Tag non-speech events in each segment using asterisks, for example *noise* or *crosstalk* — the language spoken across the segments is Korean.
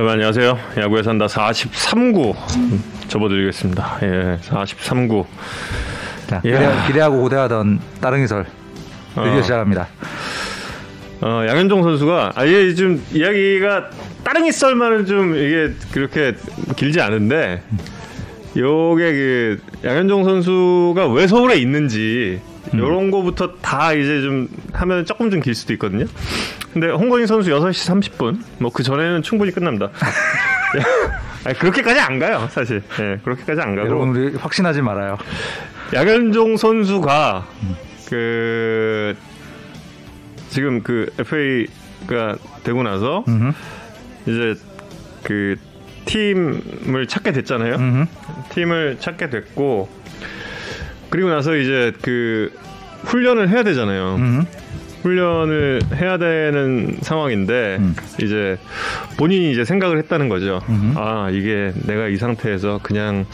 여러분 안녕하세요. 야구에 산다 43구 접어드리겠습니다. 예, 43구. 자, 기대, 기대 하고 고대하던 따릉이설 드디어 어. 시작합니다. 어, 양현종 선수가 아예 좀 이야기가 따릉이 썰만은 좀 이게 그렇게 길지 않은데 요게 그 양현종 선수가 왜 서울에 있는지 요런 거부터 다 이제 좀 하면 조금 좀 길 수도 있거든요. 근데 홍건희 선수 6시 30분 뭐 그 전에는 충분히 끝납니다. *laughs* 아니, 그렇게까지 안 가요, 사실. 예, 그렇게까지 안 가고. 여러분 우리 확신하지 말아요. 양현종 선수가 그 지금 그 FA가 되고 나서 음흠. 이제 그 팀을 찾게 됐잖아요. 음흠. 팀을 찾게 됐고 그리고 나서 이제 그 훈련을 해야 되잖아요. 음흠. 훈련을 해야 되는 상황인데 음. 이제 본인이 이제 생각을 했다는 거죠. 음. 아 이게 내가 이 상태에서 그냥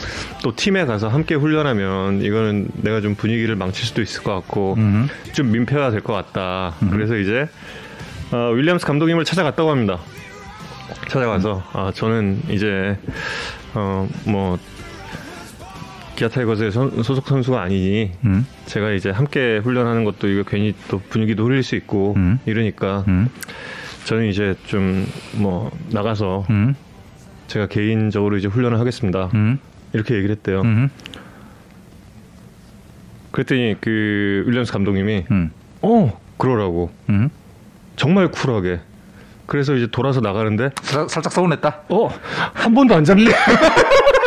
또 팀에 가서 함께 훈련하면 이거는 내가 좀 분위기를 망칠 수도 있을 것 같고 음흠. 좀 민폐가 될 것 같다. 그래서 이제 어, 윌리엄스 감독님을 찾아갔다고 합니다. 찾아가서 아 저는 이제 어뭐 기아 타이거즈의 선- 소속 선수가 아니니 음. 제가 이제 함께 훈련하는 것도 이거 괜히 또 분위기도 흐릴 수 있고 음. 이러니까 음. 저는 이제 좀 뭐 나가서 음. 제가 개인적으로 이제 훈련을 하겠습니다. 음. 이렇게 얘기를 했대요. 음. 그랬더니 그 윌리엄스 감독님이 음. 어 그러라고 음. 정말 쿨하게 그래서 이제 돌아서 나가는데 사- 살짝 서운했다. 어한 번도 안 잡네. *laughs*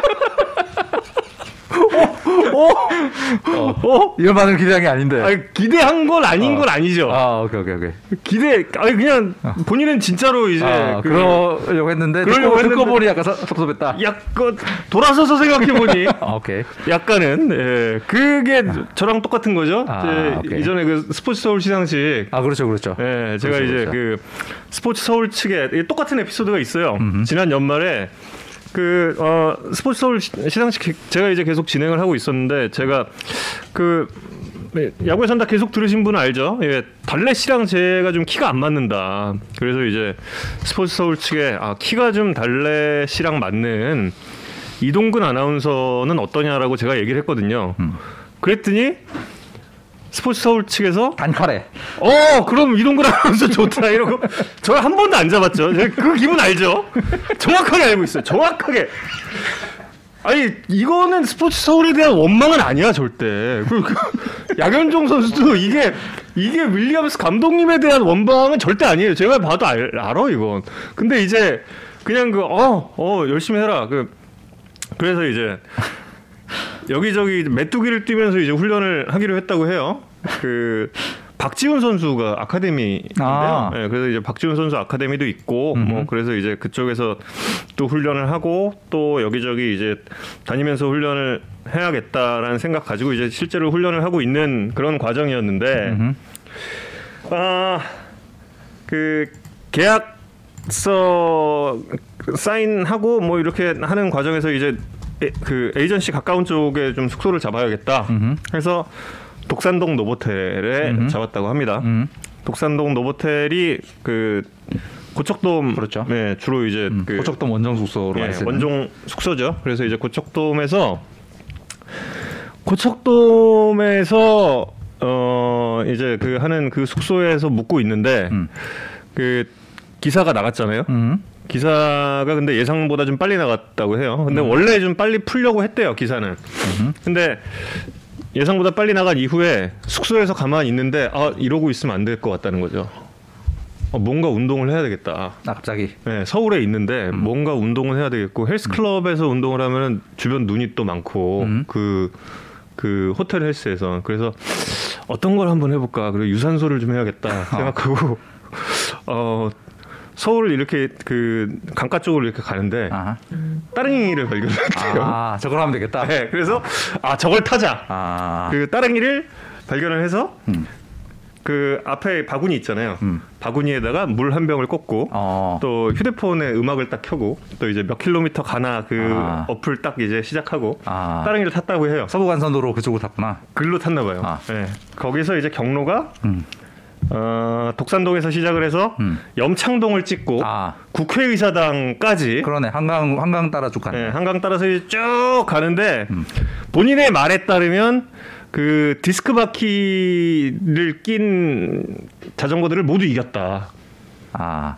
어? 어? 이런 반응 기대한 게 아닌데. 아니, 기대한 건 아닌 어. 건 아니죠. 아 오케이 오케이 오케이. 기대 아니 그냥 본인은 진짜로 이제 아, 그 그러려고 했는데 그러려고 듣고, 듣고 보니 약간 섭- 섭섭했다. 약간 돌아서서 생각해 보니 *laughs* 아 오케이. 약간은 예 그게 저랑 똑같은 거죠. 아. 이전에 그 스포츠 서울 시상식 아 그렇죠 그렇죠. 예, 제가 그렇죠, 이제 그렇죠. 그 스포츠 서울 측에 똑같은 에피소드가 있어요. 음흠. 지난 연말에 그 어, 스포츠 서울 시- 시상식 제가 이제 계속 진행을 하고 있었는데 제가 그 네, 야구에 산다 계속 들으신 분은 알죠? 예, 달래 씨랑 제가 좀 키가 안 맞는다. 그래서 이제 스포츠 서울 측에 아, 키가 좀 달래 씨랑 맞는 이동근 아나운서는 어떠냐라고 제가 얘기를 했거든요. 음. 그랬더니 스포츠 서울 측에서 단칼에. 어, 그럼 이동근 아나운서 좋다 이러고 저한 번도 안 잡았죠. 그 기분 알죠? 정확하게 알고 있어요. 정확하게. 아니 이거는 스포츠 서울에 대한 원망은 아니야 절대. 그, 그 양현종 선수도 이게 이게 윌리엄스 감독님에 대한 원망은 절대 아니에요. 제가 봐도 알, 알아 이건. 근데 이제 그냥 그 어어 열심히 해라. 그 그래서 이제 여기저기 메뚜기를 뛰면서 이제 훈련을 하기로 했다고 해요. 그 박지훈 선수가 아카데미인데요. 아. 예, 그래서 이제 박지훈 선수 아카데미도 있고 음흠. 뭐 그래서 이제 그쪽에서 또 훈련을 하고 또 여기저기 이제 다니면서 훈련을 해야겠다라는 생각 가지고 이제 실제로 훈련을 하고 있는 그런 과정이었는데 음흠. 아 그 계약서 사인하고 뭐 이렇게 하는 과정에서 이제 에, 그 에이전시 가까운 쪽에 좀 숙소를 잡아야겠다. 음흠. 해서 독산동 노보텔에 음흠. 잡았다고 합니다. 음. 독산동 노보텔이 그 고척돔 그렇죠. 네, 주로 이제 음. 그 고척돔 원정 숙소로 예. 원종 숙소죠. 그래서 이제 고척돔에서 고척돔에서 어 이제 그 하는 그 숙소에서 묵고 있는데 음. 그 기사가 나갔잖아요. 음. 기사가 근데 예상보다 좀 빨리 나갔다고 해요. 근데 원래 좀 빨리 풀려고 했대요, 기사는. 음흠. 근데 예상보다 빨리 나간 이후에 숙소에서 가만히 있는데 아 이러고 있으면 안 될 것 같다는 거죠. 어, 뭔가 운동을 해야 되겠다. 아 갑자기. 네, 서울에 있는데 음. 뭔가 운동을 해야 되겠고 헬스 클럽에서 운동을 하면 주변 눈이 또 많고 음. 그, 그 호텔 헬스에서 그래서 어떤 걸 한번 해볼까 그리고 유산소를 좀 해야겠다 생각하고 *laughs* 어 서울 이렇게 그 강가 쪽으로 이렇게 가는데 아. *laughs* 따릉이를 발견했대요. 아 저걸 하면 되겠다. 네, 그래서 아 저걸 타자. 아. 그 따릉이를 발견을 해서 음. 그 앞에 바구니 있잖아요. 음. 바구니에다가 물 한 병을 꽂고 어. 또 휴대폰에 음악을 딱 켜고 또 이제 몇 킬로미터 가나 그 아. 어플 딱 이제 시작하고 아. 따릉이를 탔다고 해요. 서부간선도로 그쪽으로 탔구나. 글로 탔나 봐요. 아. 네. 거기서 이제 경로가 음. 어, 독산동에서 시작을 해서 음. 염창동을 찍고 아 국회의사당까지 그러네 한강 한강 따라 쭉 가네. 네, 한강 따라서 쭉 가는데 음. 본인의 말에 따르면 그 디스크 바퀴를 낀 자전거들을 모두 이겼다. 아.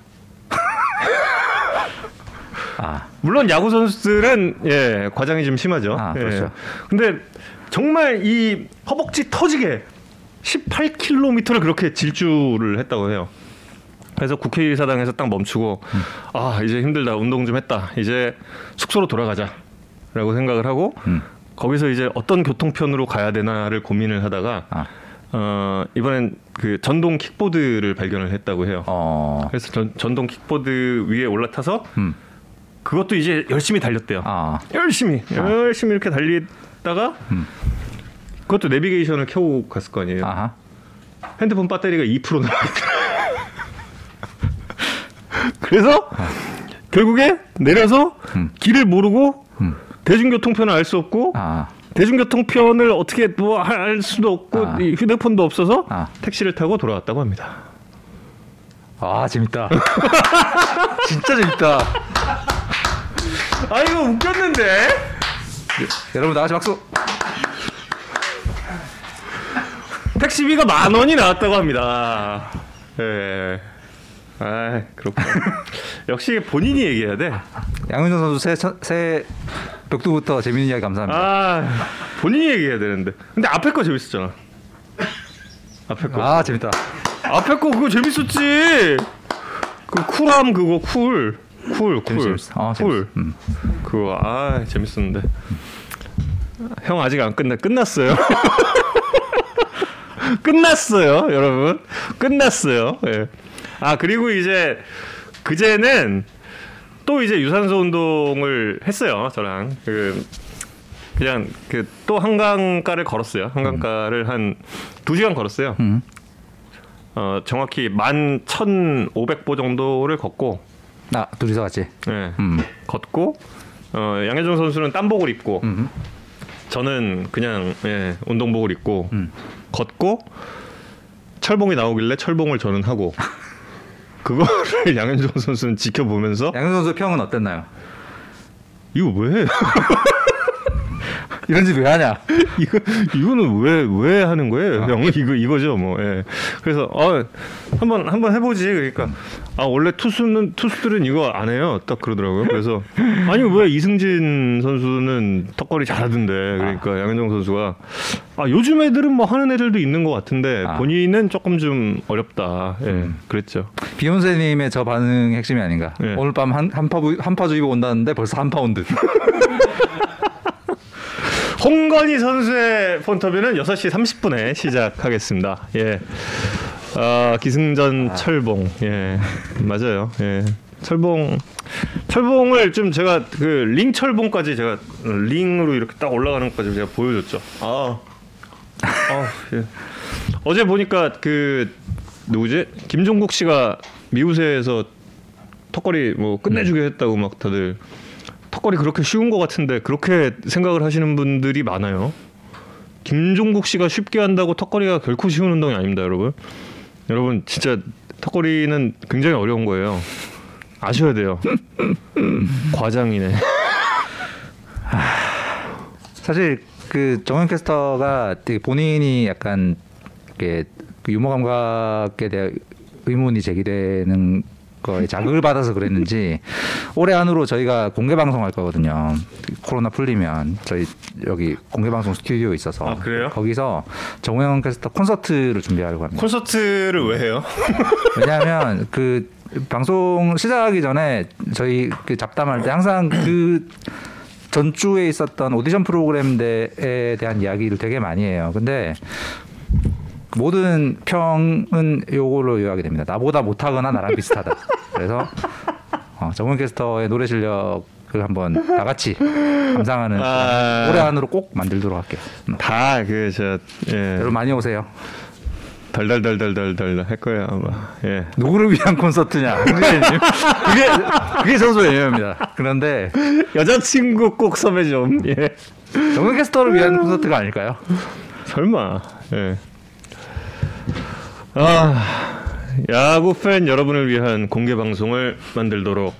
*laughs* 아, 물론 야구 선수들은 예 과장이 좀 심하죠. 아, 예. 그렇죠. 근데 정말 이 허벅지 터지게 18km를 그렇게 질주를 했다고 해요. 그래서 국회의사당에서 딱 멈추고 음. 아 이제 힘들다 운동 좀 했다 이제 숙소로 돌아가자라고 생각을 하고 음. 거기서 이제 어떤 교통편으로 가야 되나를 고민을 하다가 아, 어 이번엔 그 전동 킥보드를 발견을 했다고 해요. 어, 그래서 전, 전동 킥보드 위에 올라타서 음, 그것도 이제 열심히 달렸대요. 아, 열심히 아. 열심히 이렇게 달리다가 음. 그것도 내비게이션을 켜고 갔을 거 아니에요. 아하, 핸드폰 배터리가 2% 남았더라. *laughs* 그래서 결국에 내려서 음. 길을 모르고 음, 대중교통편을 알 수 없고 아, 대중교통편을 어떻게 뭐할 수도 없고 아. 이 휴대폰도 없어서 아. 택시를 타고 돌아왔다고 합니다. 아 재밌다. *laughs* 진짜 재밌다. 아 이거 웃겼는데. 여러분 다 같이 박수. 택시비가 만 원이 나왔다고 합니다. 예. 아, 그렇군. *laughs* 역시 본인이 얘기해야 돼. 양현종 선수 새, 첫- 새 벽두부터 재밌는 이야기 감사합니다. 아, 본인이 얘기해야 되는데. 근데 앞에 거 재밌었잖아. 앞에 거. 아, 재밌다. 앞에 거 그거 재밌었지. 그 쿨함 그거 쿨. 쿨, 쿨. 재밌어, 재밌어. 어, 쿨. 재밌어. 음. 그거 아, 재밌었는데. 형 아직 안 끝나. 끝났어요. *laughs* 끝났어요, 여러분. 끝났어요. 예. 아, 그리고 이제 그제는 또 이제 유산소 운동을 했어요, 저랑. 그 그냥 그 또 한강가를 걸었어요. 한강가를 한 두 시간 걸었어요. 음. 어, 정확히 만 천오백 보 정도를 걷고 나 둘이서 같이. 예. 음. 걷고 어, 양현종 선수는 땀복을 입고 음. 저는 그냥 예, 운동복을 입고 음. 걷고 철봉이 나오길래 철봉을 저는 하고 그거를 *laughs* 양현종 선수는 지켜보면서 양윤정 선수 평은 어땠나요? 이거 왜 *laughs* *laughs* 이런 짓 왜 하냐? *laughs* 이거 이거는 왜 왜 하는 거예요? 형 이거 이거죠 뭐. 예. 그래서 어 한번 한번 해보지. 그러니까 아 원래 투수는 투수들은 이거 안 해요. 딱 그러더라고요. 그래서 *laughs* 아니 왜 이승진 선수는 턱걸이 잘하던데. 그러니까 양현종 선수가 아 요즘 애들은 뭐 하는 애들도 있는 것 같은데 아. 본인은 조금 좀 어렵다. 예, 그랬죠. 비욘세님의 저 반응이 핵심이 아닌가? 네. 오늘 밤 한파 한파주의보 온다는데 벌써 한파 온 듯. 홍건희 선수의 폰터뷰는 6시 30분에 시작하겠습니다. 예. 아, 기승전 철봉. 예. 맞아요. 예. 철봉 철봉을 좀 제가 그 링 철봉까지 제가 링으로 이렇게 딱 올라가는 것까지 제가 보여줬죠. 아. 아, 예. 어제 보니까 그 누구지? 김종국 씨가 미우새에서 턱걸이 뭐 끝내주게 했다고 막 다들 턱걸이 그렇게 쉬운 것 같은데 그렇게 생각을 하시는 분들이 많아요. 김종국 씨가 쉽게 한다고 턱걸이가 결코 쉬운 운동이 아닙니다, 여러분. 여러분 진짜 턱걸이는 굉장히 어려운 거예요. 아셔야 돼요. *laughs* 과장이네. 사실 그 정현 캐스터가 본인이 약간 이렇게 그 유머 감각에 대한 의문이 제기되는 거에 자극을 받아서 그랬는지 올해 안으로 저희가 공개 방송할 거거든요. 코로나 풀리면 저희 여기 공개 방송 스튜디오 있어서 아, 그래요? 거기서 정우영 캐스터 콘서트를 준비하려고 합니다. 콘서트를 왜 해요? *laughs* 왜냐하면 그 방송 시작하기 전에 저희 그 잡담할 때 항상 그 전주에 있었던 오디션 프로그램에 대한 이야기를 되게 많이 해요. 근데 모든 평은 요걸로 요약이 됩니다. 나보다 못하거나 나랑 비슷하다. 그래서 어, 정훈 캐스터의 노래 실력을 한번 다 같이 감상하는 아. 올해 안으로 꼭 만들도록 할게요. 음. 다그저 예. 여러분 많이 오세요. 달달달달달달 할 거예요 아마. 예. 누구를 위한 콘서트냐? *laughs* 그게 그게 선수의 예명입니다. 그런데 여자친구 꼭 섭외 좀. 예. 정은 캐스터를 위한 콘서트가 아닐까요? 설마. 예. 아 야구 팬 여러분을 위한 공개 방송을 만들도록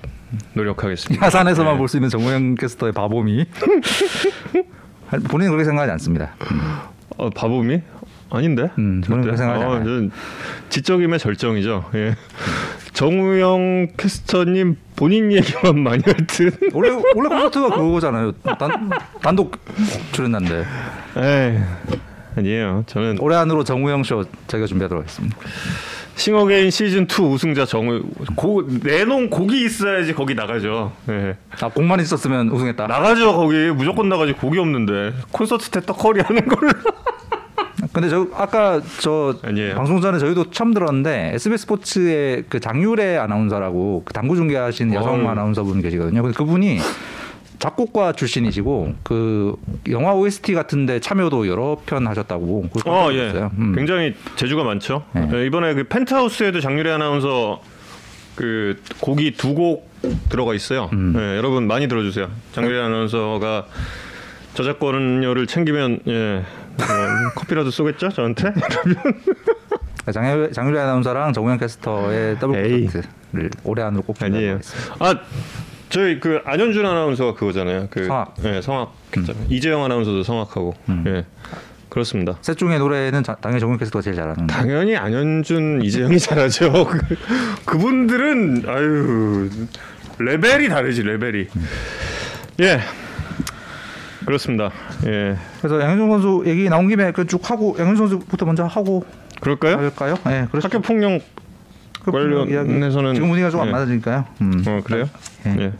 노력하겠습니다. 야산에서만 볼수 있는 정우영 캐스터의 바보미. *laughs* 본인은 그렇게 생각하지 않습니다. 어, 바보미? 아닌데? 음, 저는 그렇게 생각하지 않아요. 저는 지적임의 절정이죠. 예. 정우영 캐스터님 본인 얘기만 *laughs* 많이 할 듯. 원래 원래 콘서트가 그거잖아요. 단, 단독 출연난데 에이, 아니에요. 저는 올해 안으로 정우영 쇼 저희가 준비하도록 하겠습니다. 싱어게인 시즌 2 우승자 정우 고, 내놓은 곡이 있어야지 거기 나가죠. 예. 아 곡만 있었으면 우승했다. 나가죠 거기 무조건 나가지 곡이 없는데 콘서트 때 턱걸이 하는 걸. 근데 저 아까 저 아니에요. 방송 전에 저희도 처음 들었는데 SBS 스포츠의 그 장유래 아나운서라고 그 당구 중계하신 여성 어이. 아나운서분 계시거든요. 근데 그분이 작곡가 출신이시고 그 영화 OST 같은데 참여도 여러 편 하셨다고. 어 예. 음. 굉장히 재주가 많죠. 네. 예, 이번에 그 펜트하우스에도 장유래 아나운서 그 곡이 두 곡 들어가 있어요. 음. 예, 여러분 많이 들어주세요. 장유래 아나운서가 저작권료를 챙기면 예. 뭐, *laughs* 커피라도 쏘겠죠 저한테? *laughs* 장유래, 장유래 아나운서랑 정우영 캐스터의 더블. 콘서트를 올해 안으로 꼭 아니에요. 하겠습니다. 아 저희 그 안현준 아나운서가 그거잖아요. 그 성악. 음. 예, 성악 했잖아요. 이재영 아나운서도 성악하고. 예. 그렇습니다. 셋 중에 노래는 자- 당연히 캐스터가 제일 잘하는. 당연히 안현준, 이재영이 *laughs* 잘하죠. 그- 그분들은 아유 레벨이 다르지 레벨이. 예. 그렇습니다. 예. 그래서 양현종 선수 얘기 나온 김에 그쭉 하고 양현종 선수부터 먼저 하고 그럴까요? 할까요? 네, 그렇죠. 학교 폭력 그 관련해서는 지금 분위기가 좀안 예. 맞으니까요. 음. 어 그래요? 예. 예.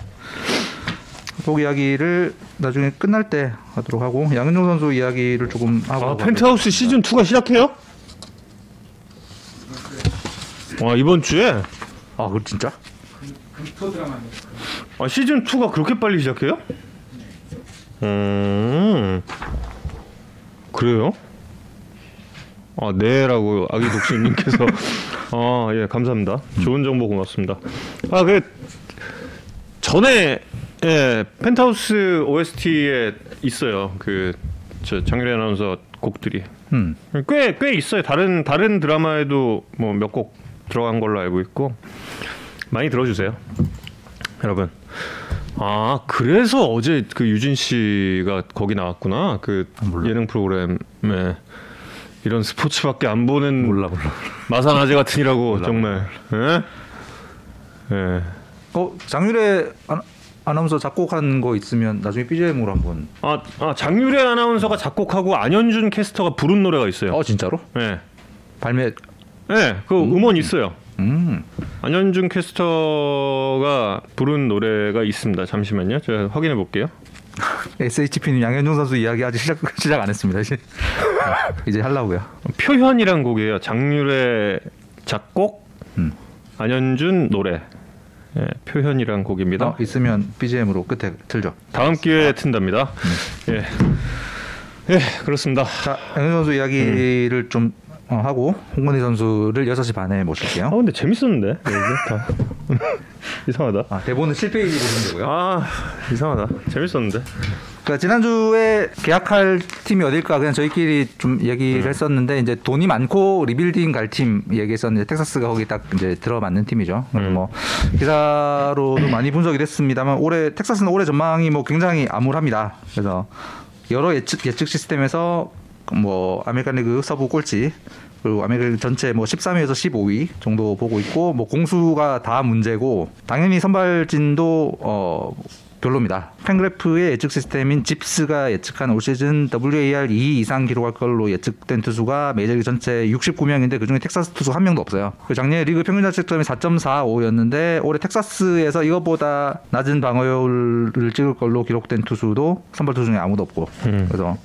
그 이야기를 나중에 끝날 때 하도록 하고 양현종 선수 이야기를 조금 하고 아 펜트하우스 시즌 2가 시작해요? 와 이번 주에 아, 그 진짜? 아, 시즌 2가 그렇게 빨리 시작해요? 음. 그래요? 아, 네라고 아기 독신님께서 *laughs* 아, 예, 감사합니다. 좋은 정보 고맙습니다. 아, 그 전에 예, 펜트하우스 OST에 있어요. 그 저 장유래 아나운서 곡들이 음. 꽤꽤 있어요. 다른 다른 드라마에도 뭐 몇 곡 들어간 걸로 알고 있고 많이 들어주세요, 여러분. 아 그래서 어제 그 유진 씨가 거기 나왔구나 그 아, 몰라. 예능 프로그램에 이런 스포츠밖에 안 보는 몰라 몰라. 마산 아재 같으니라고 몰라. 정말. 예? 예. 어, 장유래 아, 아나운서 작곡한 거 있으면 나중에 BGM으로 한번. 아, 아 장유래 아나운서가 작곡하고 안현준 캐스터가 부른 노래가 있어요. 어, 진짜로? 예. 발매 예, 그 음원 있어요. 음. 안현준 캐스터가 부른 노래가 있습니다. 잠시만요. 제가 확인해 볼게요. *laughs* SHP는 양현종 선수 이야기 아직 시작 *laughs* 시작 안 했습니다. 이제 이제 하려고요. 표현이란 곡이에요. 장률의 작곡, 음. 안현준 노래. 예, 표현이란 곡입니다. 어, 있으면 BGM으로 끝에 틀죠. 다음 기회에 튼답니다. 예, 예, 그렇습니다. 자, 양현종 선수 이야기를 좀 어, 하고 홍건희 선수를 6시 반에 모실게요. 아 근데 재밌었는데 다 *laughs* 이상하다. 아, 대본은 7페이지 보시면 되고요. 아 이상하다. 재밌었는데. 그러니까 지난주에 계약할 팀이 어딜까 그냥 저희끼리 좀 얘기를 했었는데 이제 돈이 많고 리빌딩 갈 팀 얘기했었는데 텍사스가 거기 딱 이제 들어맞는 팀이죠. 음. 뭐 기사로도 많이 분석이 됐습니다만 올해 텍사스는 올해 전망이 뭐 굉장히 암울합니다. 그래서 여러 예측 예측 시스템에서 뭐 아메리칸 리그 서부 꼴찌 그리고 아메리칸 전체 뭐 13위에서 15위 정도 보고 있고 뭐 공수가 다 문제고 당연히 선발진도 어 별로입니다. 팬그래프의 예측 시스템인 ZiPS가 예측한 올 시즌 WAR 2 이상 기록할 걸로 예측된 투수가 메이저리그 전체 69명인데 그중에 텍사스 투수 한 명도 없어요. 그 작년 리그 평균 자책점이 4.45였는데 올해 텍사스에서 이것보다 낮은 방어율을 찍을 걸로 기록된 투수도 선발 투수 중에 아무도 없고 음. 그래서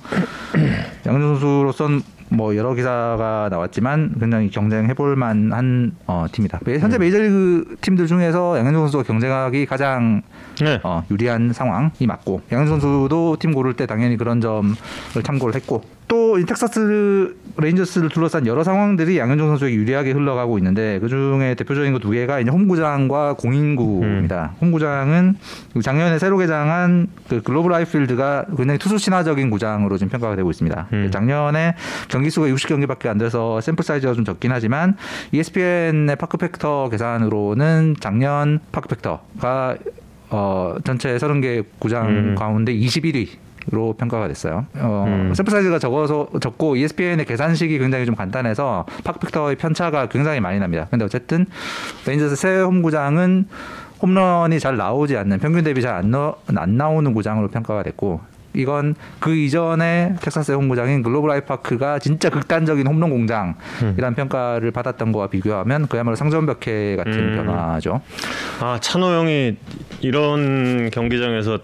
양현종 선수로선 뭐 여러 기사가 나왔지만 굉장히 경쟁해볼 만한 어, 팀이다. 현재 메이저리그 팀들 중에서 양현종 선수가 경쟁하기 가장 네. 어, 유리한 상황이 맞고 양현종 선수도 팀 고를 때 당연히 그런 점을 참고를 했고 또 이 텍사스 레인저스를 둘러싼 여러 상황들이 양현종 선수에게 유리하게 흘러가고 있는데 그 중에 대표적인 거 두 개가 이제 홈구장과 공인구입니다. 음. 홈구장은 작년에 새로 개장한 그 글로브 라이프 필드가 굉장히 투수 친화적인 구장으로 지금 평가가 되고 있습니다. 음. 작년에 경기 수가 60경기밖에 안 돼서 샘플 사이즈가 좀 적긴 하지만 ESPN의 park factor 계산으로는 작년 park factor가 어, 전체 30개 구장 음. 가운데 21위 로 평가가 됐어요. 어, 음. 샘플 사이즈가 적어서 적고 ESPN의 계산식이 굉장히 좀 간단해서 park factor의 편차가 굉장히 많이 납니다. 근데 어쨌든 레인저스 새 홈구장은 홈런이 잘 나오지 않는 평균 대비 잘 안 안 나오는 구장으로 평가가 됐고 이건 그 이전에 텍사스 홈구장인 글로브 라이프 파크가 진짜 극단적인 홈런 공장이라는 음. 평가를 받았던 거와 비교하면 그야말로 상전벽해 같은 음. 변화죠. 아 찬호 형이 이런 경기장에서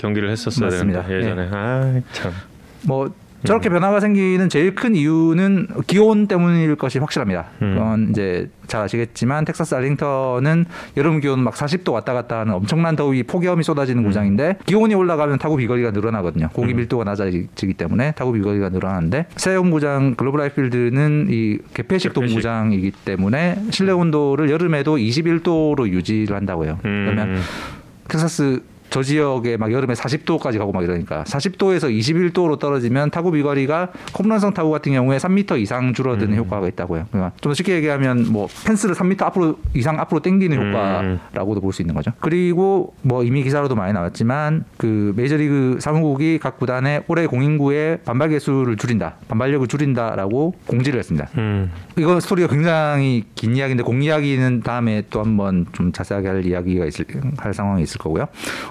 경기를 했었어야 맞습니다. 되는데 예전에 네. 아 참. 뭐 저렇게 음. 변화가 생기는 제일 큰 이유는 기온 때문일 것이 확실합니다. 음. 그건 이제 잘 아시겠지만 텍사스 알링턴은 여름 기온 막 40도 왔다 갔다 하는 엄청난 더위 폭염이 쏟아지는 음. 구장인데 기온이 올라가면 타구 비거리가 늘어나거든요. 공기 음. 밀도가 낮아지기 때문에 타구 비거리가 늘어나는데 새 홈구장 글로브 라이프 필드는 이 개폐식 돔구장이기 때문에 실내 온도를 여름에도 21도로 유지를 한다고요. 음. 그러면 텍사스 저 지역에 막 여름에 40도까지 가고 막 이러니까 40도에서 21도로 떨어지면 타구 비거리가 홈런성 타구 같은 경우에 3m 이상 줄어드는 음. 효과가 있다고요. 그러니까 좀더 쉽게 얘기하면 뭐 펜스를 3m 앞으로 이상 앞으로 당기는 음. 효과라고도 볼 수 있는 거죠. 그리고 뭐 이미 기사로도 많이 나왔지만 그 메이저리그 사무국이 각 구단의 올해 공인구의 반발 개수를 줄인다, 반발력을 줄인다라고 공지를 했습니다. 음. 이거 스토리가 굉장히 긴 이야기인데 공 이야기는 다음에 또 한번 좀 자세하게 할 이야기가 있을 할 상황이 있을 거고요.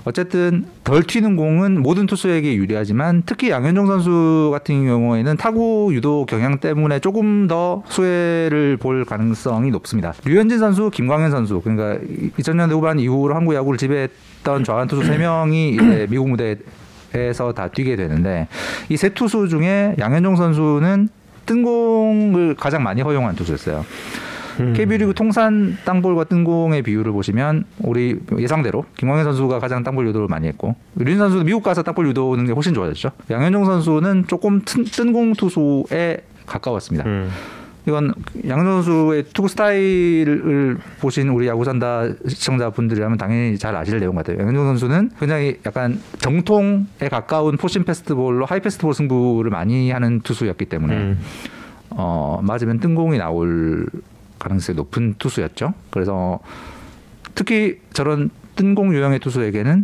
어쨌든 덜 튀는 공은 모든 투수에게 유리하지만 특히 양현종 선수 같은 경우에는 타구 유도 경향 때문에 조금 더 수혜를 볼 가능성이 높습니다. 류현진 선수, 김광현 선수 그러니까 2000년대 후반 이후로 한국 야구를 지배했던 좌완 투수 3명이 이제 *clears throat* 미국 무대에서 다 뛰게 되는데 이 세 투수 중에 양현종 선수는 뜬공을 가장 많이 허용한 투수였어요. 음. KBO리그 통산 땅볼과 뜬공의 비율을 보시면 우리 예상대로 김광현 선수가 가장 땅볼 유도를 많이 했고 류현진 선수도 미국 가서 땅볼 유도는 게 훨씬 좋아졌죠. 양현종 선수는 조금 뜬공 투수에 가까웠습니다. 음. 이건 양현종 선수의 투구 스타일을 보신 우리 야구에 산다 시청자분들이라면 당연히 잘 아실 내용 같아요. 양현종 선수는 굉장히 약간 정통에 가까운 포심 패스트볼로 하이 패스트볼 승부를 많이 하는 투수였기 때문에 음. 어, 맞으면 뜬공이 나올 가능성이 높은 투수였죠. 그래서 특히 저런 뜬공 유형의 투수에게는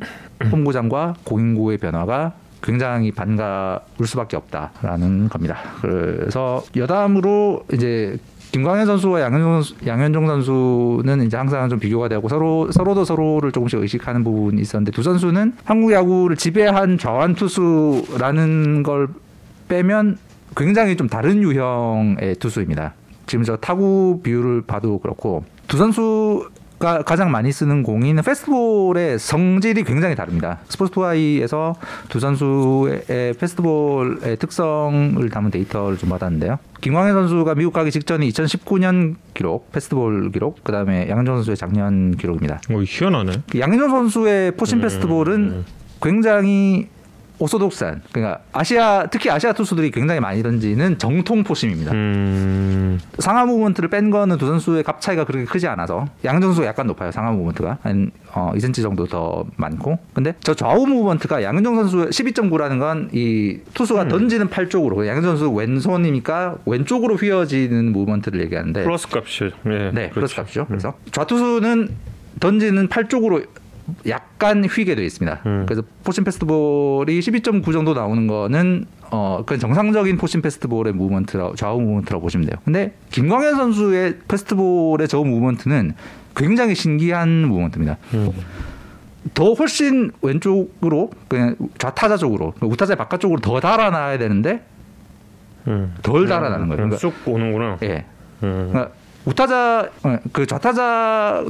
홈구장과 공인구의 변화가 굉장히 반가울 수밖에 없다라는 겁니다. 그래서 여담으로 이제 김광현 선수와 양현종, 선수, 양현종 선수는 이제 항상 좀 비교가 되고 서로 서로도 서로를 조금씩 의식하는 부분이 있었는데 두 선수는 한국 야구를 지배한 좌완 투수라는 걸 빼면 굉장히 좀 다른 유형의 투수입니다. 지금 저 타구 비율을 봐도 그렇고 두 선수 가 가장 많이 쓰는 공인 페스티벌의 성질이 굉장히 다릅니다. 스포츠투아이에서 두 선수의 페스티벌의 특성을 담은 데이터를 좀 받았는데요. 김광현 선수가 미국 가기 직전에 2019년 기록, 페스티벌 기록, 그 다음에 양현종 선수의 작년 기록입니다. 어, 희한하네. 양현종 선수의 포신 음, 페스티벌은 음. 굉장히 orthodox한 그러니까 아시아 특히 아시아 투수들이 굉장히 많이 던지는 정통 four-seam입니다. 음... 상하 movement를 뺀 거는 두 선수의 값 차이가 그렇게 크지 않아서 양 선수가 약간 높아요. 상하 movement가 한 어, 2cm 정도 더 많고 근데 저 좌우 movement가 양현종 선수 12.9라는 건 이 투수가 음. 던지는 팔 쪽으로 양현종 선수 왼손이니까 왼쪽으로 휘어지는 movement를 얘기하는데 플러스 값이죠. 예, 네, 그렇죠. 플러스 값이죠. 그래서 좌투수는 던지는 팔 쪽으로 약간 휘게 되어 있습니다. 음. 그래서 four-seam fastball이 12.9 정도 나오는 거는 어 그건 정상적인 four-seam fastball의 movement라 좌우 movement라고 보시면 돼요. 근데 김광현 선수의 fastball의 저 movement는 굉장히 신기한 movement입니다. 음. 더 훨씬 왼쪽으로 그냥 좌타자 쪽으로 우타자 바깥쪽으로 더 달아나야 되는데 음. 덜 달아나는 거예요. 그러니까 쭉 오는구나. 예. 음. 그러니까 우타자 어, 그 좌타자가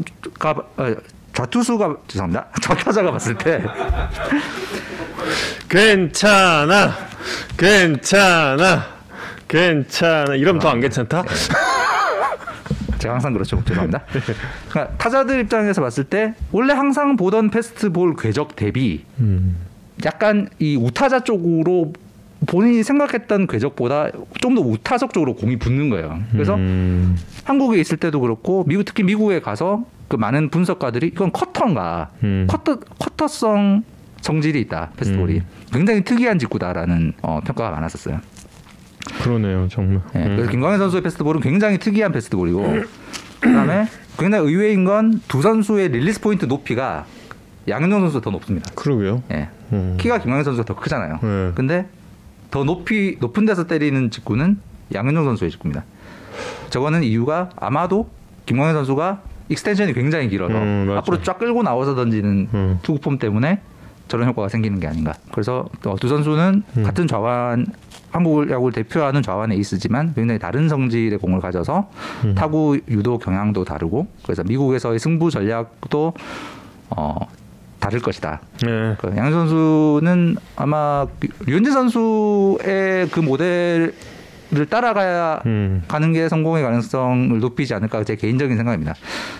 어, 좌투수가 죄송합니다. *laughs* 좌타자가 봤을 때 괜찮아, 괜찮아, 괜찮아. 이러면 더안 괜찮다? 네. 제가 항상 그렇죠. 죄송합니다. 그러니까 타자들 입장에서 봤을 때 원래 항상 보던 패스트볼 궤적 대비 음. 약간 이 우타자 쪽으로 본인이 생각했던 궤적보다 좀 더 우타자 쪽으로 공이 붙는 거예요. 그래서 음, 한국에 있을 때도 그렇고 미국 특히 미국에 가서 그 많은 분석가들이 이건 cutter인가 음. cutter cutter성 성질이 있다 fastball이 음. 굉장히 특이한 직구다라는 어, 평가가 많았었어요. 그러네요, 정말. 예, 음. 그래서 김광현 선수의 fastball은 굉장히 특이한 fastball이고 그다음에 굉장히 의외인 건 두 선수의 release point 높이가 양현종 선수가 더 높습니다. 그러게요. 예. 음. 키가 김광현 선수가 더 크잖아요. 네. 근데 더 높이 높은 데서 때리는 직구는 양현종 선수의 직구입니다. 저거는 이유가 아마도 김광현 선수가 extension이 굉장히 길어서 음. 앞으로 쫙 끌고 나와서 던지는 음. 투구폼 때문에 저런 효과가 생기는 게 아닌가. 그래서 어, 두 선수는 음. 같은 좌완 한국 야구를 대표하는 좌완 에이스지만 굉장히 다른 성질의 공을 가져서 음. 타구 유도 경향도 다르고 그래서 미국에서의 승부 전략도 어, 다를 것이다. 네. 그 양 선수는 아마 그 류현진 선수의 그 모델 을 따라가야 음. 가는 게 성공의 가능성을 높이지 않을까 제 개인적인 생각입니다.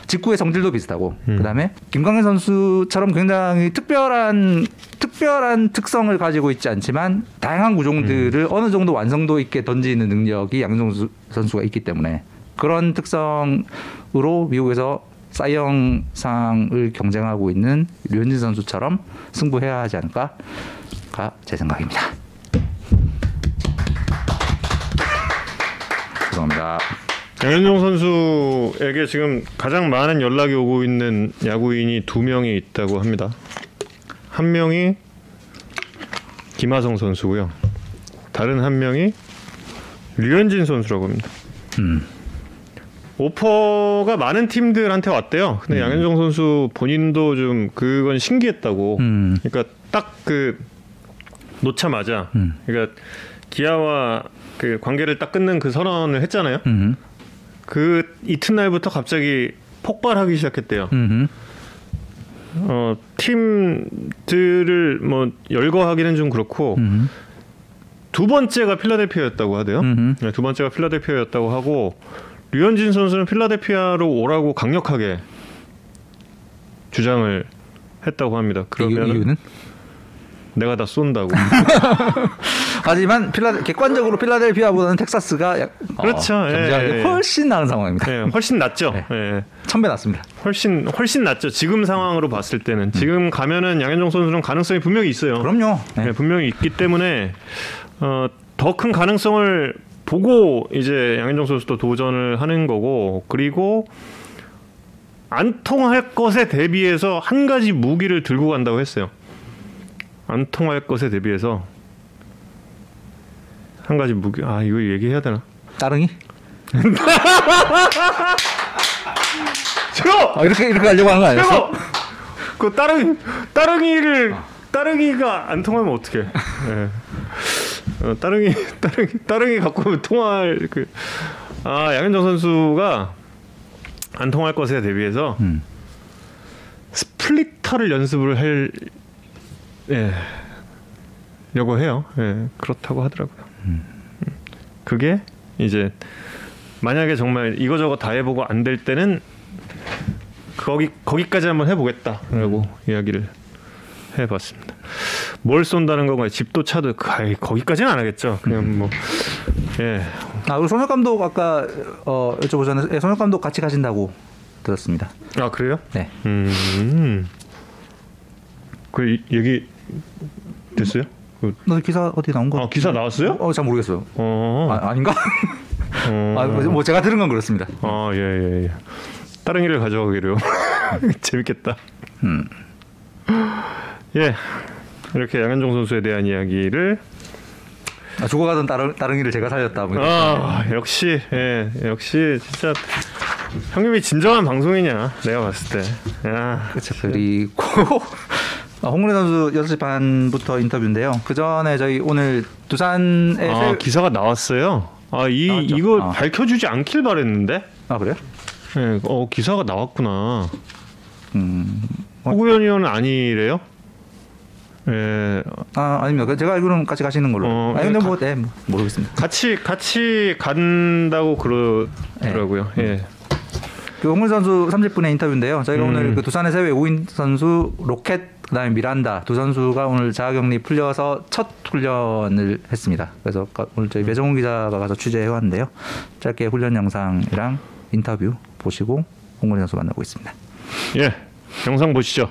직구의 성질도 비슷하고 음. 그다음에 김광현 선수처럼 굉장히 특별한 특별한 특성을 가지고 있지 않지만 다양한 구종들을 음. 어느 정도 완성도 있게 던지는 능력이 양정 선수가 있기 때문에 그런 특성으로 미국에서 사이영상을 경쟁하고 있는 류현진 선수처럼 승부해야 하지 않을까가 제 생각입니다. 죄송합니다. 양현종 선수에게 지금 가장 많은 연락이 오고 있는 야구인이 두 명이 있다고 합니다. 한 명이 김하성 선수고요. 다른 한 명이 류현진 선수라고 합니다. 음. 오퍼가 많은 팀들한테 왔대요. 근데 음. 양현종 선수 본인도 좀 그건 신기했다고. 음. 그러니까 딱 그 놓자마자, 음. 그러니까 기아와 그 관계를 딱 끊는 그 선언을 했잖아요. 음. 그 이튿날부터 갑자기 폭발하기 시작했대요. 음. 어, 팀들을 뭐 열거하기는 좀 그렇고 음. 두 번째가 필라델피아였다고 하대요. 음. 네, 두 번째가 필라델피아였다고 하고 류현진 선수는 필라델피아로 오라고 강력하게 주장을 했다고 합니다. 이유, 그러면 이유는? 내가 다 쏜다고. *laughs* 하지만 필라 객관적으로 필라델피아보다는 텍사스가 약- 그렇죠. 어, 예, 예, 예. 훨씬 나은 상황입니다. 네, 훨씬 낫죠. 네. 예. 천배 낮습니다. 훨씬 훨씬 낫죠. 지금 상황으로 봤을 때는 지금 가면은 양현종 선수는 가능성이 분명히 있어요. 그럼요. 네. 네, 분명히 있기 때문에 어, 더 큰 가능성을 보고 이제 양현종 선수도 도전을 하는 거고 그리고 안 통할 것에 대비해서 한 가지 무기를 들고 간다고 했어요. 안 통할 것에 대비해서 한 가지 무기 아 이거 얘기해야 되나? 따릉이? *laughs* 저거 아, 이렇게 이렇게 하려고 하는 거 아니었어? 저거 그 따릉 따릉이를 따릉이가 안 통하면 어떡해? 예. 어, 따릉이 *laughs* 따릉이 따릉이 갖고 통할 그 아 양현정 선수가 안 통할 것에 대비해서 음. 스플리터를 연습을 할 예. 려고 해요. 예. 그렇다고 하더라고요. 음. 그게 이제 만약에 정말 이거저거 다 해보고 안 될 때는 거기 거기까지 한번 해보겠다라고 이야기를 해봤습니다. 뭘 쏜다는 건가요? 집도 차도 그- 아이, 거기까지는 안 하겠죠. 그냥 뭐 예. 아, 그리고 손혁 감독 아까 어, 여쭤보셨는데 예, 손혁 감독 같이 가신다고 들었습니다. 아 그래요? 네. 음. 그 이- 얘기 됐어요? 그, 너 기사 어디 나온 거? 아 기사 나왔어요? 어, 잘 모르겠어요. 어. 아, 아닌가? 어. *laughs* 아, 뭐 제가 들은 건 그렇습니다. 아, 예, 예, 예. 다른 길을 가져가기로. *laughs* 재밌겠다. 음. 예. 이렇게 양현종 선수에 대한 이야기를 아, 죽어가던 따릉, 따릉이를 제가 살렸다. 뭐. 아, 역시 예, 역시 진짜 형님이 진정한 방송이냐 내가 봤을 때. 야. 그렇죠. 그리고 아, 홍문희 선수 6시 반부터 인터뷰인데요. 그 전에 저희 오늘 두산의 아, 새... 기사가 나왔어요. 아, 이 나왔죠? 이거 아. 밝혀 주지 않길 바랬는데. 아 그래요? 예, 어 기사가 나왔구나. 음. 호구현 의원은 아니래요? 예, 아 아닙니다. 그 제가 알기로는 같이 가시는 걸로. 어, 아 근데 가- 뭐, 네, 뭐 모르겠습니다. 같이 같이 간다고 그러더라고요. 예. 그 홍근 선수 30분의 인터뷰인데요. 저희가 음. 오늘 그 두산에서 외국인 선수 로켓 그다음에 미란다 두 선수가 오늘 자가격리 풀려서 첫 훈련을 했습니다. 그래서 가- 오늘 저희 배정훈 기자가 가서 취재해 왔는데요. 짧게 훈련 영상이랑 인터뷰 보시고 홍근 선수 만나고 있습니다. 예, 영상 보시죠.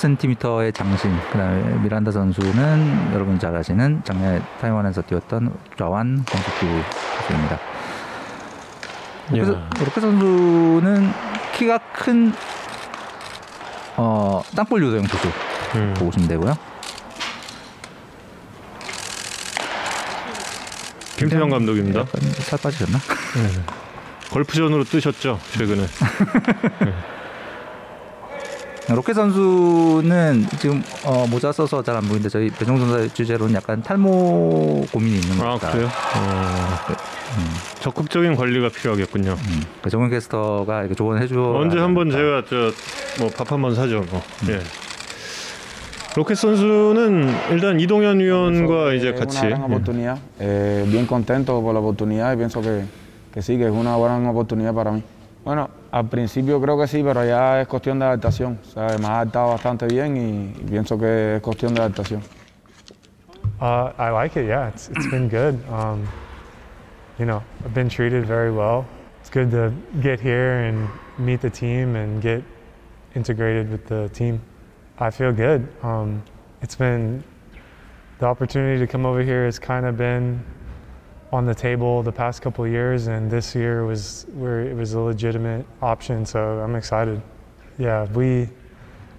센티미터의 장신, 그다음에 미란다 선수는 여러분 잘 아시는 작년에 타이완에서 뛰었던 좌완 공격수 선수입니다. 그래서 야. 로켓 선수는 키가 큰 어, 땅볼 유도형 투수 음. 보시면 되고요. 김태형 감독입니다. 살 빠지셨나? *laughs* 골프전으로 뜨셨죠 최근에. *laughs* 로켓 선수는 지금 어, 모자 써서 잘 안 보이는데 저희 배정 선수의 주제로는 약간 탈모 고민이 있는 것아 같다. 그래요? 어, 적극적인 관리가 필요하겠군요. 음, 그 정훈 캐스터가 이렇게 조언해 줘. 언제 한번 제가 저 뭐 밥 한번 사죠. 뭐. 예. 로켓 선수는 일단 이동현 위원과 이제 같이 예. Eh, bien contento por la oportunidad y pienso que, que sí, que es una gran oportunidad para mí. Bueno, al principio creo que sí, pero ya es cuestión de adaptación. O sea, me ha adaptado bastante bien y, y pienso que es cuestión de adaptación. Uh, I like it. Yeah, it's it's been good. Um, you know, I've been treated very well. It's good to get here and meet the team and get integrated with the team. I feel good. Um, it's been the opportunity to come over here has kind of been on the table the past couple years, and this year was where it was a legitimate option. So I'm excited. Yeah, we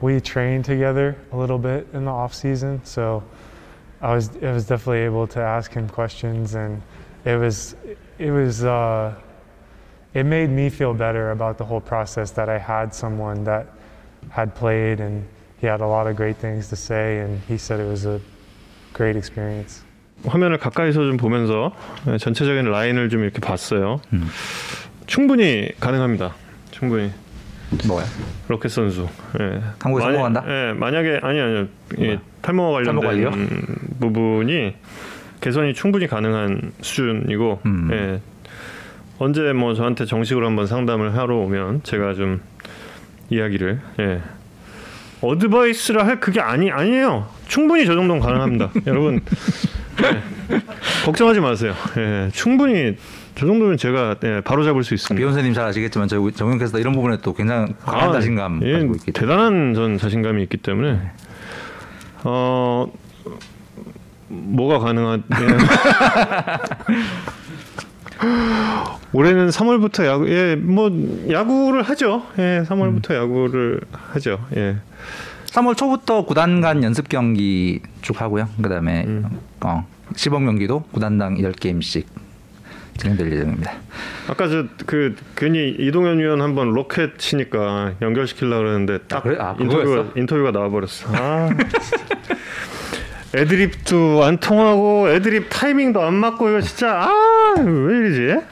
we trained together a little bit in the off season, so. I was I was definitely able to ask him questions, and it was it was uh, it made me feel better about the whole process that I had someone that had played and he had a lot of great things to say, and he said it was a great experience. 화면을 가까이서 좀 보면서 예, 전체적인 라인을 좀 이렇게 봤어요. 충분히 가능합니다. 충분히 뭐야? 로켓 선수. 예. 한국에 만약- 성공한다? 예, 만약에 아니 아니요. 예, 탈모 관련된 탈모? 음, 부분이 개선이 충분히 가능한 수준이고 음. 예. 언제 뭐 저한테 정식으로 한번 상담을 하러 오면 제가 좀 이야기를 예. 어드바이스라 할 그게 아니 아니에요. 충분히 저 정도는 가능합니다. *laughs* 여러분 예. 걱정하지 마세요. 예. 충분히 저 정도면 제가 예, 바로 잡을 수 있습니다. 비욘세님 잘 아시겠지만 저희 캐스터 이런 부분에 또 굉장히 강한 아, 자신감 예, 가지고 있기 때문에 대단한 전 자신감이 있기 때문에 어 뭐가 가능한 *laughs* 올해는 3월부터 야구 예뭐 야구를 하죠 예 3월부터 야구를 하죠 예 3월 초부터 구단 간 연습 경기 쭉 하고요. 그다음에 음. 어, 시범 경기도 구단당 10게임씩 진행될 예정입니다. 아까 저그 괜히 이동현 위원 한번 로켓 치니까 연결시키려고 그러는데 딱 아, 그래? 아, 인터뷰가? 인터뷰가 나와 버렸어. 아. *laughs* 애드립도 안 통하고 애드립 타이밍도 안 맞고 이거 진짜 아왜 이러지?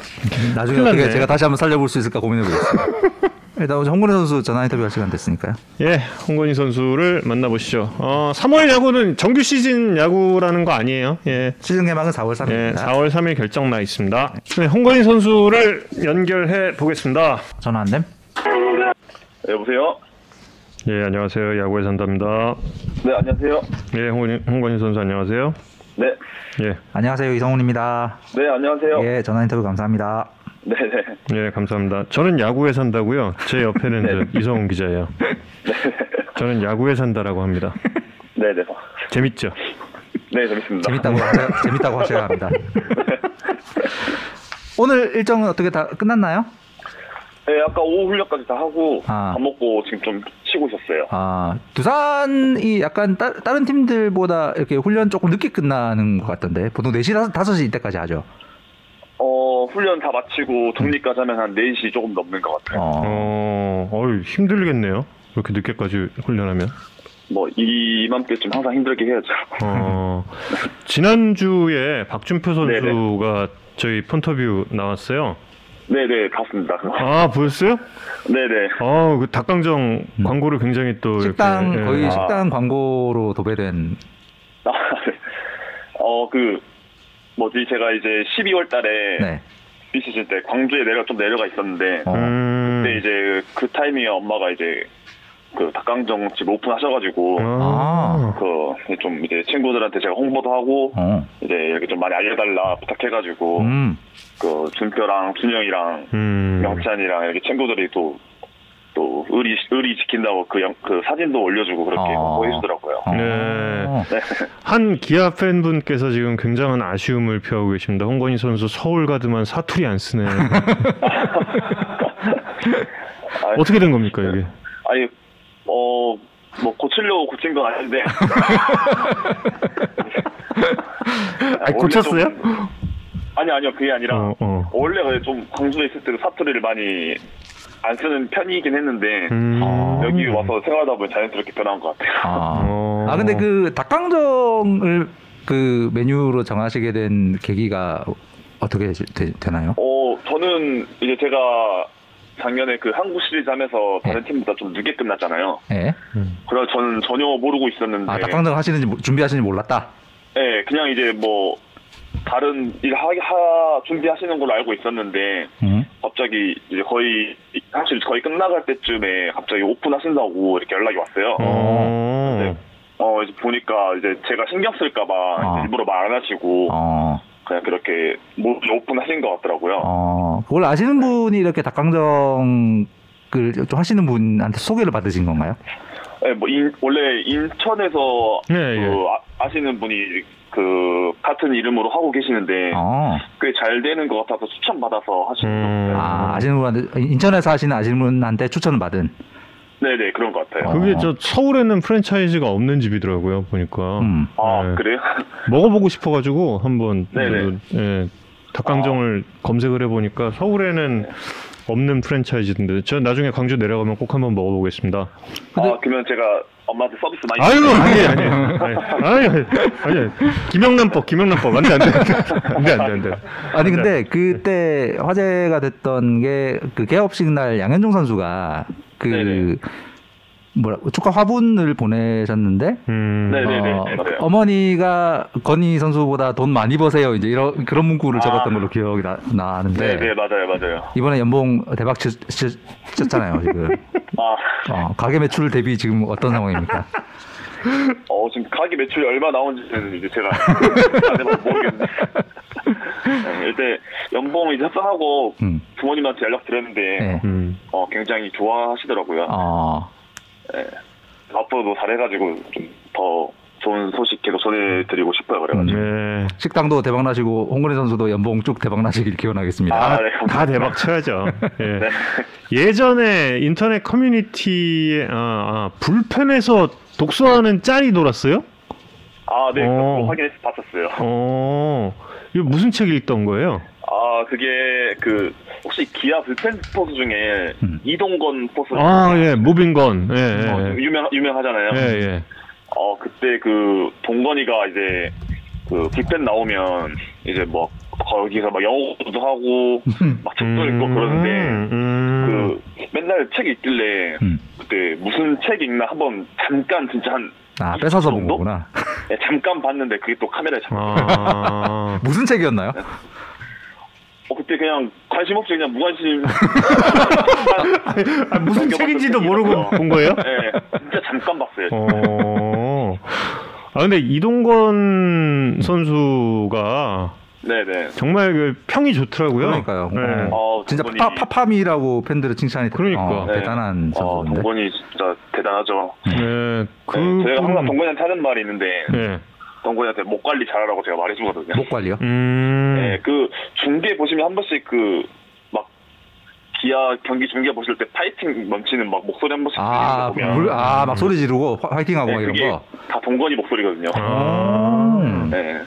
나중에 어떻게. 제가 다시 한번 살려볼 수 있을까 고민해 보겠습니다. 일단 오늘 홍근혜 선수 전화 인터뷰 할 시간 됐으니까요. 예, 홍건희 선수를 만나보시죠. 어, 3월 야구는 정규 시즌 야구라는 거 아니에요. 예. 시즌 개막은 4월 3일입니다. 예, 4월 3일 결정 나 있습니다. 네, 홍건희 선수를 연결해 보겠습니다. 전화 안 됨? 네, 여보세요? 예, 안녕하세요. 야구의 산다입니다. 네, 안녕하세요. 예, 홍건희, 홍건희 선수 안녕하세요. 네, 예, 안녕하세요 이성훈입니다. 네, 안녕하세요. 예, 전화 인터뷰 감사합니다. 네, 네. 예, 감사합니다. 저는 야구에 산다고요. 제 옆에는 *laughs* 저 이성훈 기자예요. *laughs* 저는 야구에 산다라고 합니다. 네, 네. 재밌죠? 네, 재밌습니다. 재밌다고 *laughs* 하셔야, 재밌다고 하셔야 합니다. 오늘 일정은 어떻게 다 끝났나요? 네, 아까 오후 훈련까지 다 하고 아. 밥 먹고 지금 좀 쉬고 있었어요. 아 두산이 약간 따, 다른 팀들보다 이렇게 훈련 조금 늦게 끝나는 것 같던데 보통 4시 5, 시 이때까지 하죠. 어, 훈련 다 마치고 독립까지 하면 한 4시 조금 넘는 것 같아요. 어. 어, 힘들겠네요. 이렇게 늦게까지 훈련하면. 뭐, 이맘때쯤 항상 힘들게 해야죠. 어, 지난주에 박준표 *laughs* 네네. 선수가 저희 폰터뷰 나왔어요. 네네 봤습니다. 아 보였어요? 네네. 아, 그 닭강정 광고를 굉장히 또 식당 이렇게, 예. 거의 아. 식당 광고로 도배된 어그 뭐지 제가 이제 12월 달에 네. 비시즌 때 광주에 내려 좀 내려가 있었는데 어. 음. 그때 이제 그 타이밍에 엄마가 이제 그 닭강정 집 오픈하셔가지고 아. 그좀 이제 친구들한테 제가 홍보도 하고 어. 이제 이렇게 좀 많이 알려달라 부탁해가지고 음. 그 준표랑 준영이랑 음. 명찬이랑 이렇게 친구들이 또 또 의리 의리 지킨다고 그, 영, 그 사진도 올려주고 그렇게 어. 보여주더라고요. 어. 네. *laughs* 한 기아 팬분께서 지금 굉장한 아쉬움을 표하고 계십니다. 홍건희 선수 서울 가드만 사투리 안 쓰네. *laughs* 어떻게 된 겁니까 이게? 아니 어 뭐 고치려고 고친 건 아닌데. *laughs* 아니, 고쳤어요? 좀- 아니 아니요 그게 아니라 어, 어. 원래 그좀 광주에 있을 때도 사투리를 많이 안 쓰는 편이긴 했는데 음. 어. 여기 와서 생활하다 보면 자연스럽게 변한 것 같아요. 아. 어. 아 근데 그 닭강정을 그 메뉴로 정하시게 된 계기가 어떻게 되, 나요 어 저는 이제 제가 작년에 그 한국 시리즈 하면서 다른 팀보다 좀 늦게 끝났잖아요. 예. 그래서 저는 전혀 모르고 있었는데, 아 닭강정 하시는지 모- 준비하시는지 몰랐다. 네, 그냥 이제 뭐 다른 일 하, 하 준비하시는 걸로 알고 있었는데 음. 갑자기 이제 거의 사실 거의 끝나갈 때쯤에 갑자기 오픈하신다고 이렇게 연락이 왔어요. 어. 네. 어 이제 보니까 이제 제가 신경 쓸까봐 아. 일부러 말 안 하시고 어. 그냥 그렇게 뭐 오픈하신 것 같더라고요. 어. 그걸 아시는 분이 이렇게 닭강정을 좀 하시는 분한테 소개를 받으신 건가요? 네, 뭐 인- 원래 인천에서 네, 그 예. 아, 시는 분이 그 같은 이름으로 하고 계시는데 어. 꽤잘 되는 것 같아서 추천 받아서 하시는 음. 것 같아요. 아 아시는 분한테 인천에서 하시는 아시는 분한테 추천을 받은. 네네 그런 것 같아요. 그게 어. 저 서울에는 프랜차이즈가 없는 집이더라고요 보니까 음. 아 네. 그래요? *laughs* 먹어보고 싶어가지고 한번 네네. 예, 닭강정을 검색을 해보니까 서울에는 없는 프랜차이즈인데 저 나중에 광주 내려가면 꼭 한번 먹어보겠습니다. 근데- 아 그러면 제가 엄마한테 서비스 많이 아이고 아니 *laughs* 아니 아니 아니 아니 김영란법 김영란법 안돼 안돼 안돼 안돼 안돼 아니 근데 그때 화제가 됐던 게 그 개업식 날 양현종 선수가 그 네네. 뭐라 축하 화분을 보내셨는데 음. 어. 어머니가 건희 선수보다 돈 많이 버세요 이제 이런 그런 문구를 아. 적었던 걸로 기억이 나, 나는데 네네 맞아요 맞아요. 이번에 연봉 대박 쳤, 쳤, 쳤잖아요 지금 *laughs* 아 어, 가게 매출 대비 지금 어떤 상황입니까? *laughs* *laughs* 어, 지금 가게 매출이 얼마 나온지는 이제 제가 안 해봐서 모르겠는데. *laughs* 네, 일단 연봉 이제 협상하고 음. 부모님한테 연락 드렸는데 네. 음. 어, 굉장히 좋아하시더라고요. 어, 앞으로도 잘해가지고 좀 더 좋은 소식 계속 전해드리고 싶어요. 그래가지고. 네. 식당도 대박 나시고 홍근희 선수도 연봉 쭉 대박 나시길 기원하겠습니다. 아, 다, 네, 다. 대박 쳐야죠. *laughs* 예. 네. 예전에 인터넷 커뮤니티에 아, 아, 불펜에서 독서하는 짤이 돌았어요? 아, 네, 어. 그거 확인해서 봤었어요. 어, 이거 무슨 책 읽던 거예요? 아, 그게 그 혹시 기아 불펜 포수 중에 음. 이동건 포수 아, 예, 무빙건. 예, 어, 예. 유명 유명하잖아요. 예, 예. 어 그때 그 동건이가 이제 그 불펜 나오면 이제 뭐 거기서 막 영어도 하고 막 책도 읽고 그러는데 음, 그 맨날 책 읽길래 음. 그때 무슨 책 읽나 한번 잠깐 진짜 한 아, 20분 뺏어서 본 정도? 거구나. 네, 잠깐 봤는데 그게 또 카메라에 잡혀. 아, *laughs* 무슨 책이었나요? 어 그때 그냥 관심 없이 그냥 무관심. *laughs* 아, 무슨 책인지도 모르고 넘겨봤던 본 거예요? 네, 진짜 잠깐 봤어요. 어. 아 근데 이동건 선수가 네네. 정말 그 평이 좋더라고요. 그러니까요. 네. 어, 진짜 동건이- 파, 파팜이라고 팬들의 칭찬이 그러니까. 어, 네. 대단한 어, 선수인데. 동건이 진짜 대단하죠. 네, 그 네, 제가 항상 분- 동건이한테 하는 말이 있는데 네. 동건이한테 목 관리 잘하라고 제가 말해주거든요. 목 관리요? 음. 네, 그 중계 보시면 한 번씩 그막 기아 경기 중계 보실 때 파이팅 넘치는 막 목소리 한 번씩 아, 보면 물, 아, 막 소리 지르고 화- 화이팅하고 네, 막 이런 거. 다 동건이 목소리거든요. 아, 음. 네,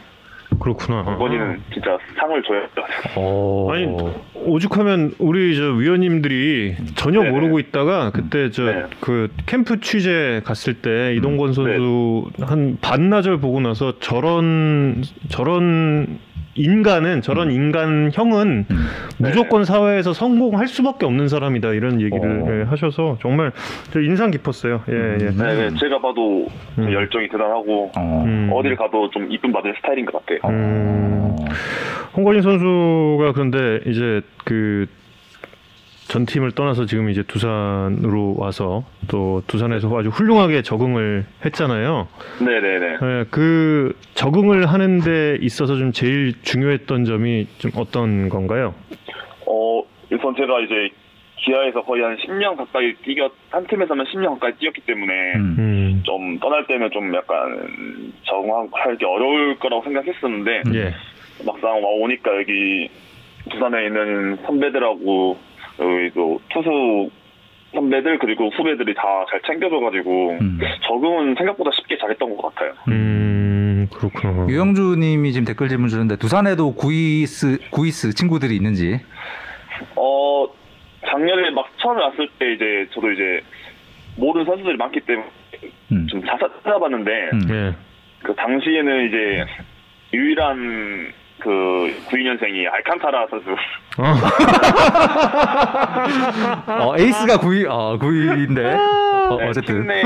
그렇구나. 동건이는 진짜 상을 줘야. 오. 아니 오죽하면 우리 저 위원님들이 전혀 네. 모르고 있다가 그때 저 네. 그 캠프 취재 갔을 때 이동건 선수 한 반나절 보고 나서 저런 저런 인간은 저런 음. 인간형은 무조건 사회에서 성공할 수밖에 없는 사람이다 이런 얘기를 어. 예, 하셔서 정말 저 인상 깊었어요. 예, 예. 음. 네, 네, 제가 봐도 좀 음. 열정이 대단하고 어. 음. 어딜 가도 좀 이쁨 받는 스타일인 것 같아요. 음. 홍건희 선수가 그런데 이제 그 전 팀을 떠나서 지금 이제 두산으로 와서 또 두산에서 아주 훌륭하게 적응을 했잖아요. 네네네. 예, 그 적응을 하는데 있어서 좀 제일 중요했던 점이 좀 어떤 건가요? 어, 우선 제가 이제 기아에서 거의 한 10년 가까이 뛰었, 한 팀에서는 10년 가까이 뛰었기 때문에 음. 음, 좀 떠날 때는 좀 약간 적응하기 어려울 거라고 생각했었는데 예. 막상 와 오니까 여기 부산에 있는 선배들하고 여기 또 투수 선배들 그리고 후배들이 다 잘 챙겨줘가지고 음. 적응은 생각보다 쉽게 잘했던 것 같아요. 음, 그렇구나. 유영주님이 지금 댓글 질문 주는데 두산에도 구이스 구이스 친구들이 있는지. 어 작년에 막 처음에 왔을 때 이제 저도 이제 모르는 선수들이 많기 때문에 음. 좀 찾아봤는데 음. 예. 그 당시에는 이제 유일한 그 92년생이 알칸타라 선수 어. 어, 에이스가 구이 어, 구이인데. 어, 네, 어쨌든. 팀내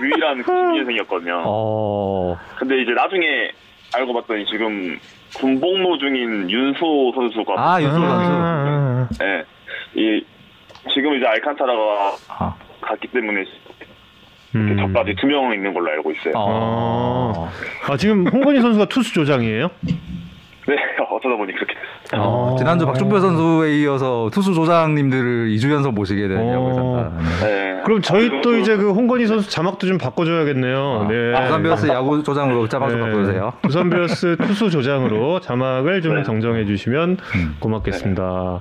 유일한 92년생이었거든요. 어. 근데 이제 나중에 알고 봤더니 지금 군복무 중인 윤소 선수가 아, 윤소 선수. 아, 네, 이 지금 이제 알칸타라가 아. 갔기 때문에 음. 저까지 두 명 있는 걸로 알고 있어요. 어. 아, 지금 홍건희 선수가 투수 조장이에요? 네, *laughs* 어쩌다 보니 그렇게 됐어요. 어, 어. 지난주 박준표 선수에 이어서 투수 조장님들을 2주 연속 모시게 된 어. 야구회사입니다. 네. 네. 그럼 저희 또 그리고 이제 그 홍건희 선수 자막도 좀 바꿔줘야겠네요. 아, 네. 두산 베어스 야구 조장으로 자막 좀 네. 바꿔주세요. *laughs* 두산 베어스 투수 조장으로 자막을 좀 네. 정정해 주시면 음. 고맙겠습니다.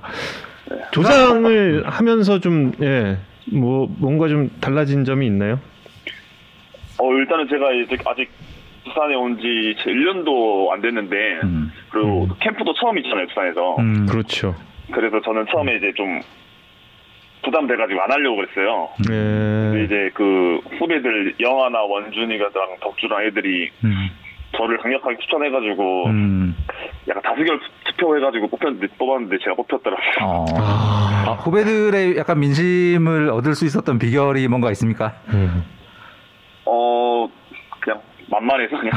조장을 하면서 좀 예. 뭐 뭔가 좀 달라진 점이 있나요? 어 일단은 제가 이제 아직 부산에 온 지 1년도 안 됐는데 음. 그리고 음. 캠프도 처음이잖아요 부산에서. 음. 그렇죠. 그래서 저는 처음에 이제 좀 부담돼가지고 안 하려고 그랬어요. 근데 예. 이제 그 후배들 영아나 원준이가 랑 덕주랑 애들이 음. 저를 강력하게 추천해가지고 음. 약간 다수결 투표해가지고 뽑혔는데 뽑았는데 제가 뽑혔더라고요. 어. 아. 아, 후배들의 약간 민심을 얻을 수 있었던 비결이 뭔가 있습니까? 음. 어 만만해서 그냥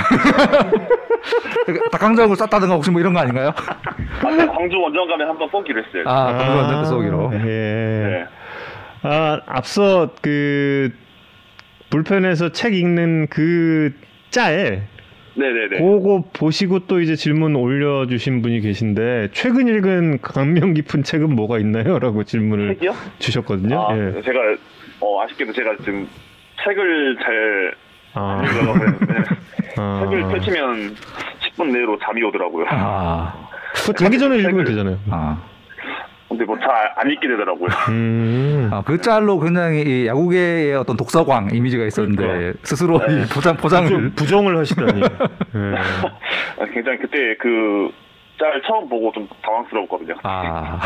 그러니까 닭강정을 쌌다든가 혹시 뭐 이런 거 아닌가요? 아, 네, 광주 원정 가면 한번 뽑기로 했어요. 아, 방금 완전 쏘기로. 예. 네. 아, 앞서 그 불펜에서 책 읽는 그 짤, 네네네. 그거 보시고 또 이제 질문 올려주신 분이 계신데 최근 읽은 감명 깊은 책은 뭐가 있나요? 라고 질문을 책이요? 주셨거든요. 아, 예. 제가 어, 아쉽게도 제가 지금 책을 잘 아, 아. 책을 펼치면 10분 내로 잠이 오더라고요. 아. 그거 자기 전에 읽으면 되잖아요. 아. 근데 뭐 잘 안 읽게 되더라고요. 음. 아, 그 짤로 굉장히 이 야구계의 어떤 독서광 이미지가 있었는데 그러니까. 스스로 이 포장 포장을 좀 부정을 하시다니. 예. *laughs* 아, 굉장히 그때 그 짤 처음 보고 좀 당황스러웠거든요. 아,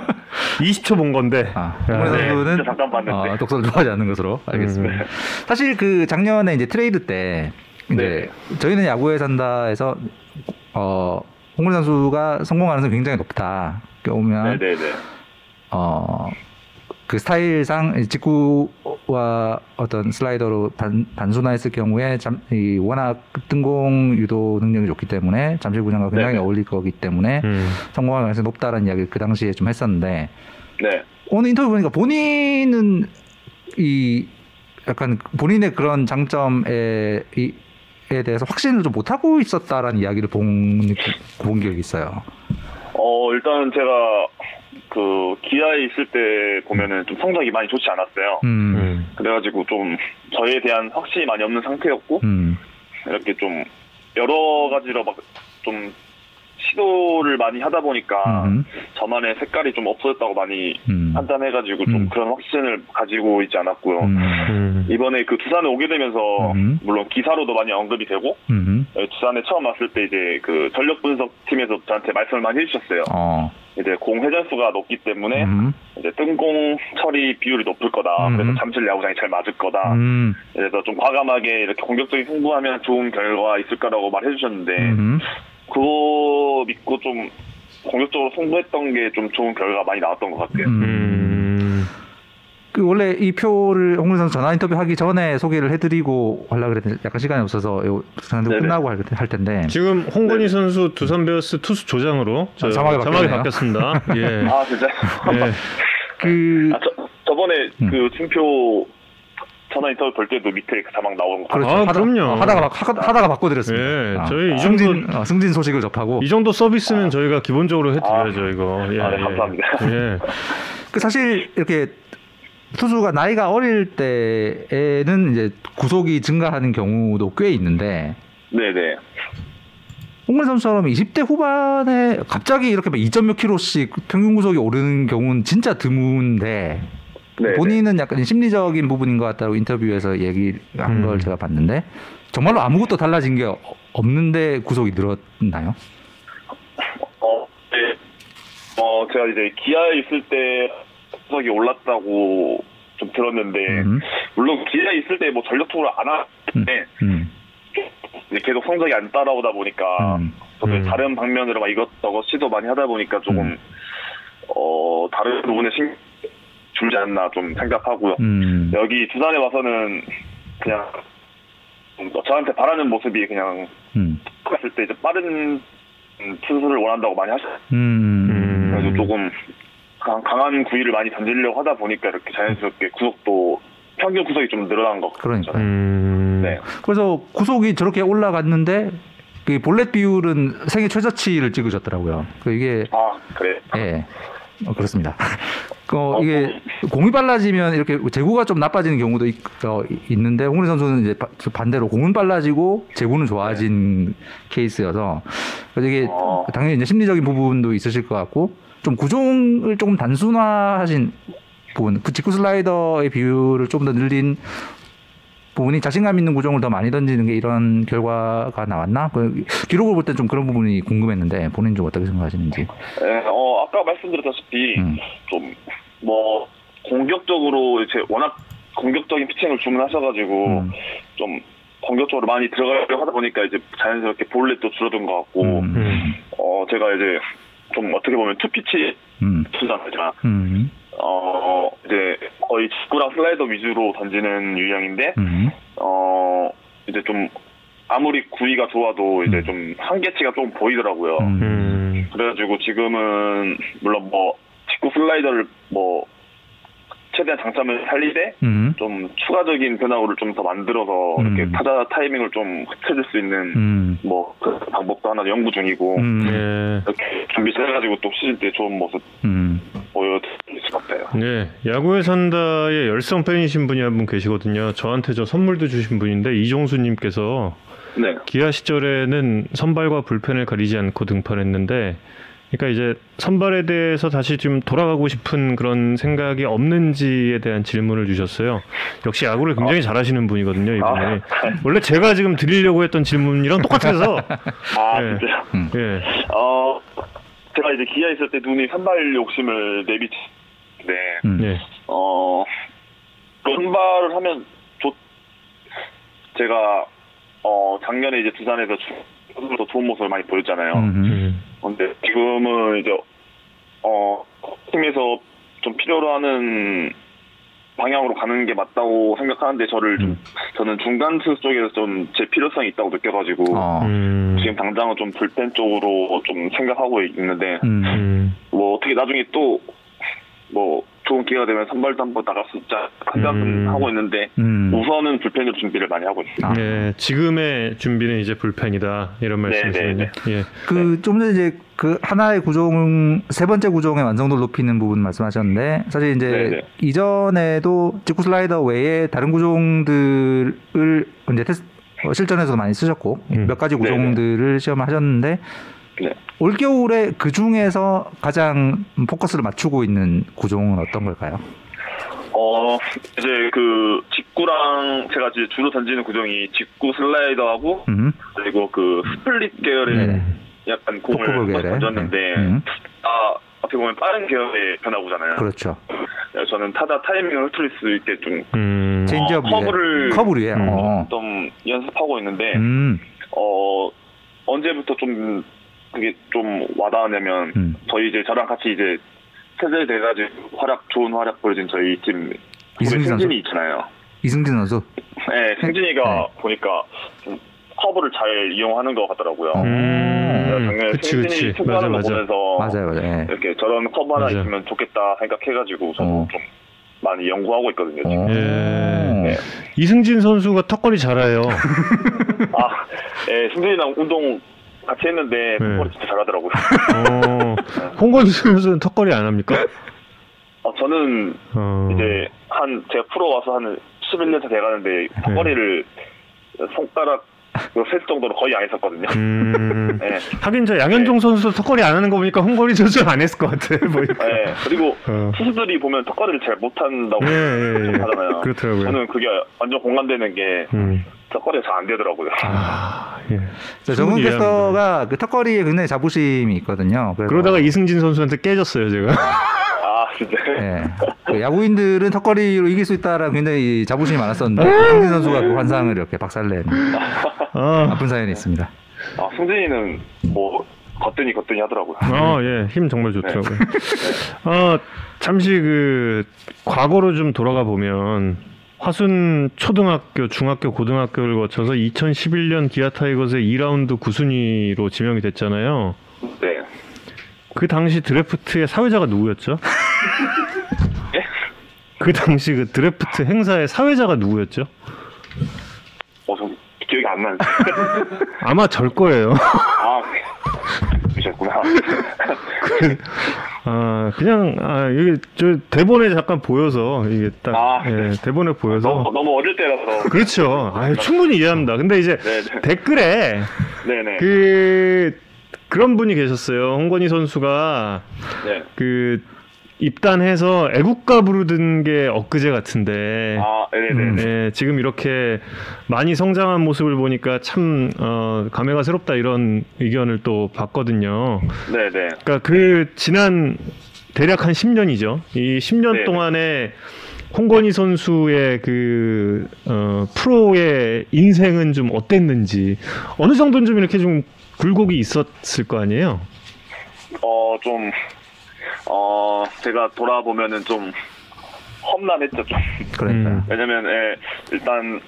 *laughs* 20초 본 건데. 아 네, 홍문희 선수는 진짜 잠깐 봤는데. 어, 독서를 좋아하지 않는 것으로 알겠습니다. 음. 사실 그 작년에 이제 트레이드 때 이제 저희는 야구에 산다에서 어 홍문희 선수가 성공 가능성이 굉장히 높다. 오면 네네네. 어, 그 스타일상 직구와 어떤 슬라이더로 단, 단순화했을 경우에 잠, 이 워낙 등공 유도 능력이 좋기 때문에 잠실 구장과 굉장히 네네. 어울릴 거기 때문에 음. 성공할 가능성이 높다는 이야기를 그 당시에 좀 했었는데 네. 오늘 인터뷰 보니까 본인은 이 약간 본인의 그런 장점에 이, 에 대해서 확신을 좀 못하고 있었다라는 이야기를 본, 본 기억이 있어요. 어 일단 제가 그 기아에 있을 때 보면은 좀 성적이 많이 좋지 않았어요. 음, 음. 그래가지고 좀 저에 대한 확신이 많이 없는 상태였고 음, 이렇게 좀 여러 가지로 막 좀 시도를 많이 하다 보니까 음, 저만의 색깔이 좀 없어졌다고 많이 음, 판단해가지고 좀 음. 그런 확신을 가지고 있지 않았고요. 음, 음. 이번에 그 두산에 오게 되면서 음. 물론 기사로도 많이 언급이 되고 음, 예, 두산에 처음 왔을 때 이제 그 전력 분석 팀에서 저한테 말씀을 많이 해주셨어요. 어, 이제 공 회전수가 높기 때문에 음, 이제 뜬공 처리 비율이 높을 거다. 음. 그래서 잠실 야구장이 잘 맞을 거다. 음, 그래서 좀 과감하게 이렇게 공격적인 승부하면 좋은 결과 있을 거라고 말해주셨는데 음, 그거 믿고 좀 공격적으로 승부했던 게 좀 좋은 결과가 많이 나왔던 것 같아요. 그 원래 이 표를 홍근 선수 전화 인터뷰 하기 전에 소개를 해드리고 하려 그랬는데 약간 시간이 없어서 요 전화. 끝나고 할, 할 텐데 지금 홍건희 선수 두산 베어스 투수 조장으로 저, 아, 자막이 바뀌었네요. 바뀌었습니다. *laughs* 예. 아 진짜. 예. *laughs* 그 아, 저, 저번에 음. 그 팀표 전화 인터뷰 볼 때도 밑에 그 자막 나오는 거 그렇죠. 아, 하다, 그럼요. 어, 하다가 바, 하다, 하다가 바꿔드렸습니다. 예, 아, 저희 이 승진 어, 승진 소식을 접하고 이 정도 서비스는 저희가 기본적으로 해드려야죠 이거. 예, 아, 네, 예. 감사합니다. 예. 그 사실 이렇게 투수가 나이가 어릴 때에는 이제 구속이 증가하는 경우도 꽤 있는데 네네. 홍근 선수처럼 20대 후반에 갑자기 이렇게 막 2점 몇 킬로씩 평균 구속이 오르는 경우는 진짜 드문데 네. 본인은 약간 심리적인 부분인 것 같다고 인터뷰에서 얘기한 걸 음. 제가 봤는데 정말로 아무것도 달라진 게 어- 없는데 구속이 늘었나요? 어, 네. 어, 제가 이제 기아에 있을 때 구석이 올랐다고 좀 들었는데, 음. 물론 기아에 있을 때 뭐 전력 투구를 안 하는데, 음. 이제 계속 성적이 안 따라오다 보니까, 음. 저도 음. 다른 방면으로 막 이것저것 시도 많이 하다 보니까 조금, 음. 어, 다른 부분에 신 줄지 않나 좀 생각하고요. 음. 여기 두산에 와서는 그냥, 좀 저한테 바라는 모습이 그냥, 음. 했을 때 이제 빠른 음, 투수를 원한다고 많이 하셨어요. 음. 그래서 조금 강, 강한 구위를 많이 던지려고 하다 보니까 이렇게 자연스럽게 구속도 평균 구속이 좀 늘어난 것 같아요. 그러니까요. 음. 네. 그래서 구속이 저렇게 올라갔는데 그 볼넷 비율은 생애 최저치를 찍으셨더라고요. 그 이게 아 그래. 예. 어, 그렇습니다. *laughs* 어, 이게 공이 빨라지면 이렇게 제구가 좀 나빠지는 경우도 있, 어, 있는데 홍근희 선수는 이제 바- 반대로 공은 빨라지고 제구는 좋아진 케이스여서 그래서 이게 어. 당연히 이제 심리적인 부분도 있으실 것 같고 좀 구종을 조금 단순화하신 부분, 그 직구 슬라이더의 비율을 좀 더 늘린 부분이 자신감 있는 구종을 더 많이 던지는 게 이런 결과가 나왔나? 그 기록을 볼 때 좀 그런 부분이 궁금했는데 본인 좀 어떻게 생각하시는지. 네, 어 아까 말씀드렸다시피 음. 좀뭐 공격적으로 이제 워낙 공격적인 피칭을 주문하셔가지고 음. 좀 공격적으로 많이 들어가려고 하다 보니까 이제 자연스럽게 볼넷도 줄어든 것 같고 음. 음. 어 제가 이제 좀 어떻게 보면 투피치 음. 투자잖아. 음. 어 이제 거의 직구랑 슬라이더 위주로 던지는 유형인데 음. 어 이제 좀 아무리 구위가 좋아도 이제 음. 좀 한계치가 좀 보이더라고요. 음. 음. 그래가지고 지금은 물론 뭐 직구 슬라이더를 뭐 최대한 장점을 살리되 음. 좀 추가적인 변화구를 좀 더 만들어서 음. 이렇게 타자 타이밍을 좀 흡쳐줄 수 있는 음. 뭐 그 방법도 하나 연구 중이고 음. 예. 이렇게 준비해가지고 또 시즌 때 좋은 모습 음. 보여드릴 것 같아요. 네, 야구에 산다의 열성 팬이신 분이 한 분 계시거든요. 저한테 저 선물도 주신 분인데 이종수님께서 네. 기아 시절에는 선발과 불펜을 가리지 않고 등판했는데, 그러니까 이제 선발에 대해서 다시 좀 돌아가고 싶은 그런 생각이 없는지에 대한 질문을 주셨어요. 역시 야구를 굉장히 잘하시는 분이거든요, 이분이. 아. 원래 제가 지금 드리려고 했던 질문이랑 똑같아서. *laughs* 아 네. 진짜. 예. 어 제가 이제 기아 있을 때 눈이 선발 욕심을 내비치는데 음. 예. 어 선발을 하면 좋 제가 어 작년에 이제 두산에서 더 좋은 모습을 많이 보였잖아요. 음. 음. 근데 지금은 이제 어 팀에서 좀 필요로 하는 방향으로 가는 게 맞다고 생각하는데 저를 좀 저는 중간 투수 쪽에서 좀 제 필요성이 있다고 느껴가지고 어. 음. 지금 당장은 좀 불펜 쪽으로 좀 생각하고 있는데 음. 음. 뭐 어떻게 나중에 또 뭐 좋은 기회가 되면 선발도 한번 나갈 수 있자 생각은 음. 하고 있는데 음. 우선은 불펜으로 준비를 많이 하고 있습니다. 아. 예, 지금의 준비는 이제 불펜이다 이런 네, 말씀이시군요. 네, 예. 그좀 전에 이제 그 하나의 구종 세 번째 구종의 완성도를 높이는 부분 말씀하셨는데 사실 이제 네네. 이전에도 직구 슬라이더 외에 다른 구종들을 이제 테스 어, 실전에서 많이 쓰셨고 음. 몇 가지 구종들을 시험하셨는데 네. 올 겨울에 그 중에서 가장 포커스를 맞추고 있는 구종은 어떤 걸까요? 어 이제 그 직구랑 제가 이제 주로 던지는 구종이 직구 슬라이더하고 음. 그리고 그 split 계열의 네네. 약간 공을. 던졌는데 네. 음. 아 어떻게 보면 빠른 계열의 변화구잖아요. 그렇죠. 그래서 저는 타자 타이밍을 흐트릴 수 있게 좀, 음. 어, 커브를- 커브를 위해. 음. 어. 좀 연습하고 있는데 음. 어 언제부터 좀 그게 좀 와닿았냐면 음. 저희 이제 저랑 같이 이제 세대 돼가지고 활약 좋은 활약 보여준 저희 팀 이승진 선수? 승진이 있잖아요. 이승진 선수. 네, 승진이가 네. 보니까 좀 커브를 잘 이용하는 것 같더라고요. 음. 네, 작년에 그치, 승진이 그치. 맞아, 승부하는 거 맞아. 보면서 맞아요, 맞아요. 예. 이렇게 저런 커브 하나 맞아. 있으면 좋겠다 생각해가지고 저도 어. 좀 많이 연구하고 있거든요. 지금. 어. 예. 이승진 선수가 턱걸이 잘해요. *laughs* 아, 예, 승진이랑 운동 같이 했는데 네. 머리 진짜 잘하더라고요. 어, *laughs* 홍건희 선수는 턱걸이 안 합니까? 어, 저는 어. 이제 한 제가 프로 와서 한 11년 차 돼가는데 턱걸이를 손가락 셋 정도로 거의 안 했었거든요. 음. *laughs* 네. 하긴 저 양현종 선수 턱걸이 안 하는 거 보니까 홍건희 선수 안 했을 것 같아. *laughs* 보니까. 네. 그리고 어. 투수들이 보면 턱걸이를 잘 못한다고 예, 예, 예. 하잖아요. 그렇더라고요. 저는 그게 완전 공감되는 게 음. 턱걸이가 잘 안 되더라고요. 아, 예. 자, 정훈 캐스터가 그 턱걸이에 굉장히 자부심이 있거든요. 그래서 그러다가 이승진 선수한테 깨졌어요, 제가. 아 진짜. 예. 그 야구인들은 턱걸이로 이길 수 있다라는 굉장히 자부심이 많았었는데 이승진 선수가 그 환상을 이렇게 박살낸 아, 아픈 사연이 있습니다. 아 승진이는 뭐 거뜬히 거뜬히 하더라고요. 어, 예, 힘 정말 좋더라고요. 어, 잠시 그 과거로 좀 돌아가 보면 화순 초등학교, 중학교, 고등학교를 거쳐서 2011년 기아 타이거즈의 2라운드 9순위로 지명이 됐잖아요. 네. 그 당시 드래프트의 사회자가 누구였죠? *laughs* 예? 그 당시 그 드래프트 행사의 사회자가 누구였죠? 어, 좀 기억이 안 나는데. 아마 절 거예요. *laughs* 아, 그 러셨구나. 아 그냥 아 이게 저 대본에 잠깐 보여서 이게 딱 아. 예, 대본에 보여서 너무, 너무 어릴 때라서. 그렇죠. 아 충분히 이해합니다. 근데 이제 네네. 댓글에 네네. 그 그런 분이 계셨어요. 홍건희 선수가 네. 그 입단해서 애국가 부르던 게 엊그제 같은데 아, 네네네. 네, 지금 이렇게 많이 성장한 모습을 보니까 참 어, 감회가 새롭다 이런 의견을 또 봤거든요. 네네. 그러니까 그 지난 대략 한 10년이죠. 이 10년 네. 동안에 홍건희 선수의 그 어, 프로의 인생은 좀 어땠는지 어느 정도는 좀 이렇게 좀 굴곡이 있었을 거 아니에요. 어, 좀, 어, 제가 돌아보면은 좀 험난했죠, 좀. 그러니까 음. 왜냐면, 예, 일단,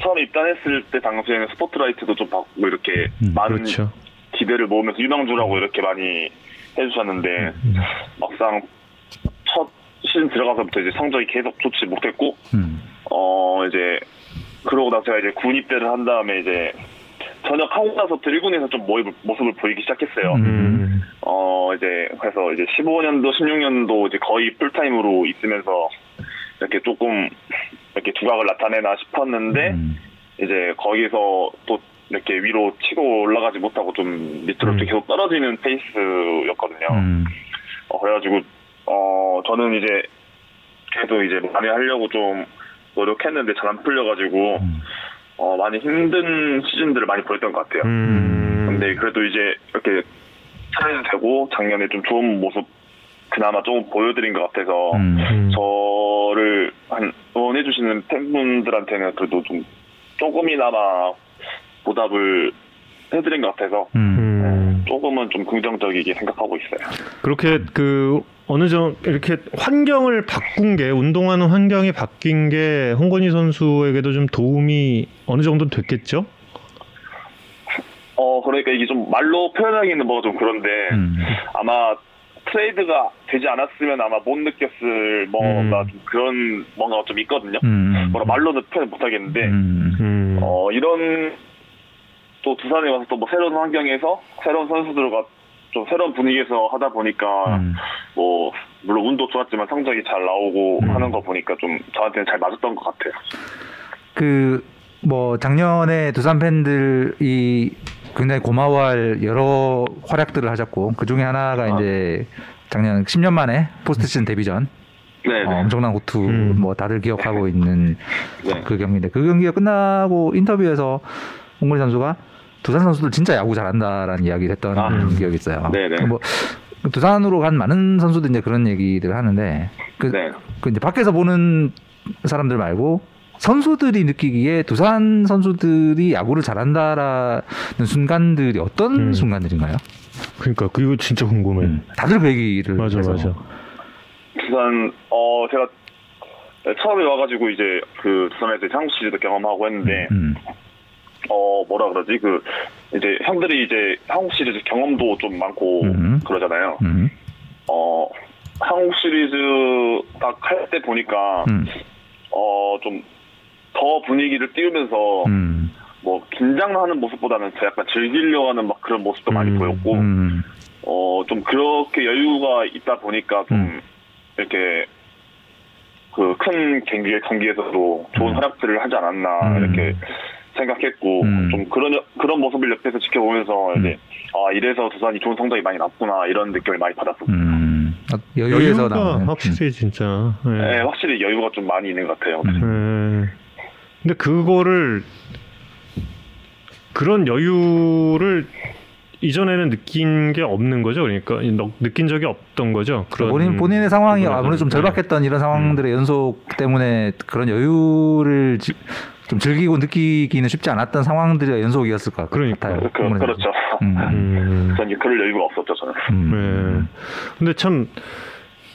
처음에 입단했을 때 당시에는 스포트라이트도 좀 받고 이렇게 음, 많은 그렇죠. 기대를 모으면서 유망주라고 이렇게 많이 해주셨는데, 음. 막상 첫 시즌 들어가서부터 이제 성적이 계속 좋지 못했고, 음. 어, 이제, 그러고 나서 제가 이제 군 입대를 한 다음에 이제, 전역하고 나서부터 1군에서 좀 모습을, 모습을 보이기 시작했어요. 음. 어, 이제, 그래서 이제 15년도, 16년도 이제 거의 풀타임으로 있으면서 이렇게 조금 이렇게 두각을 나타내나 싶었는데, 음. 이제 거기서 또 이렇게 위로 치고 올라가지 못하고 좀 밑으로 음. 계속 떨어지는 페이스였거든요. 음. 어, 그래가지고, 어, 저는 이제, 그래도 이제 많이 하려고 좀 노력했는데 잘 안 풀려가지고, 음. 어, 많이 힘든 시즌들을 많이 보냈던 것 같아요. 음. 근데 그래도 이제 이렇게 차례는 되고 작년에 좀 좋은 모습 그나마 조금 보여드린 것 같아서 음. 음. 저를 한 응원해 주시는 팬분들한테는 그래도 좀 조금이나마 보답을 해드린 것 같아서 음. 음. 조금은 좀 긍정적이게 생각하고 있어요. 그렇게 그 어느 정도 이렇게 환경을 바꾼 게 운동하는 환경이 바뀐 게 홍건희 선수에게도 좀 도움이 어느 정도 됐겠죠? 어 그러니까 이게 좀 말로 표현하기는 뭐가 좀 그런데 음. 아마 트레이드가 되지 않았으면 아마 못 느꼈을 뭔가 음. 좀 그런 뭔가 좀 있거든요. 음. 뭐라 말로는 표현 못 하겠는데 음. 음. 어, 이런 또 두산에 와서 또 뭐 새로운 환경에서 새로운 선수들과 좀 새로운 분위기에서 하다 보니까 음. 뭐 물론 운도 좋았지만 성적이 잘 나오고 음. 하는 거 보니까 좀 저한테는 잘 맞았던 것 같아요. 그 뭐 작년에 두산 팬들이 굉장히 고마워할 여러 활약들을 하셨고 그 중에 하나가 아. 이제 작년 10년 만에 포스트 시즌 데뷔전 네, 어, 엄청난 호투 음. 뭐 다들 기억하고 *laughs* 있는 네. 그 경기인데 그 경기가 끝나고 인터뷰에서 홍근희 선수가 두산 선수들 진짜 야구 잘한다라는 이야기를 했던 아. 기억이 있어요. 네네. 뭐 두산으로 간 많은 선수들 이제 그런 얘기들 하는데 그, 네. 그 이제 밖에서 보는 사람들 말고 선수들이 느끼기에 두산 선수들이 야구를 잘한다라는 순간들이 어떤 음. 순간들인가요? 그러니까 그거 진짜 궁금해. 음. 다들 그 얘기를 맞아 해서. 맞아. 두산 어 제가 처음에 와가지고 이제 그 두산에서 이제 한국 시리즈도 경험하고 했는데 음. 어 뭐라 그러지 그 이제 형들이 이제 한국 시리즈 경험도 좀 많고 음. 그러잖아요. 음. 어 한국 시리즈 딱 할 때 보니까 음. 어좀 더 분위기를 띄우면서 음. 뭐 긴장하는 모습보다는 더 약간 즐기려 하는 막 그런 모습도 많이 음. 보였고 음. 어좀 그렇게 여유가 있다 보니까 좀 음. 이렇게 그 큰 경기 경기에서도 좋은 음. 활약들을 하지 않았나 음. 이렇게 생각했고 음. 좀 그런 그런 모습을 옆에서 지켜보면서 이제 아 이래서 두산이 좋은 성적이 많이 났구나 이런 느낌을 많이 받았었어요. 음. 여유에서 여유가 나오는. 확실히 진짜. 예. 네, 확실히 여유가 좀 많이 있는 것 같아요. 음. 예. 근데 그거를 그런 여유를 이전에는 느낀 게 없는 거죠. 그러니까 느낀 적이 없던 거죠. 그런 본인 본인의 상황이. 아무래도 좀 절박했던 이런 상황들의 연속 때문에 그런 여유를 지- 좀 즐기고 느끼기는 쉽지 않았던 상황들의 연속이었을 것 그러니까. 같아요. 그, 홍문희 그렇죠. 음. 음. 전 이제 그럴 여유가 없었죠 저는. 음. 네. 근데 참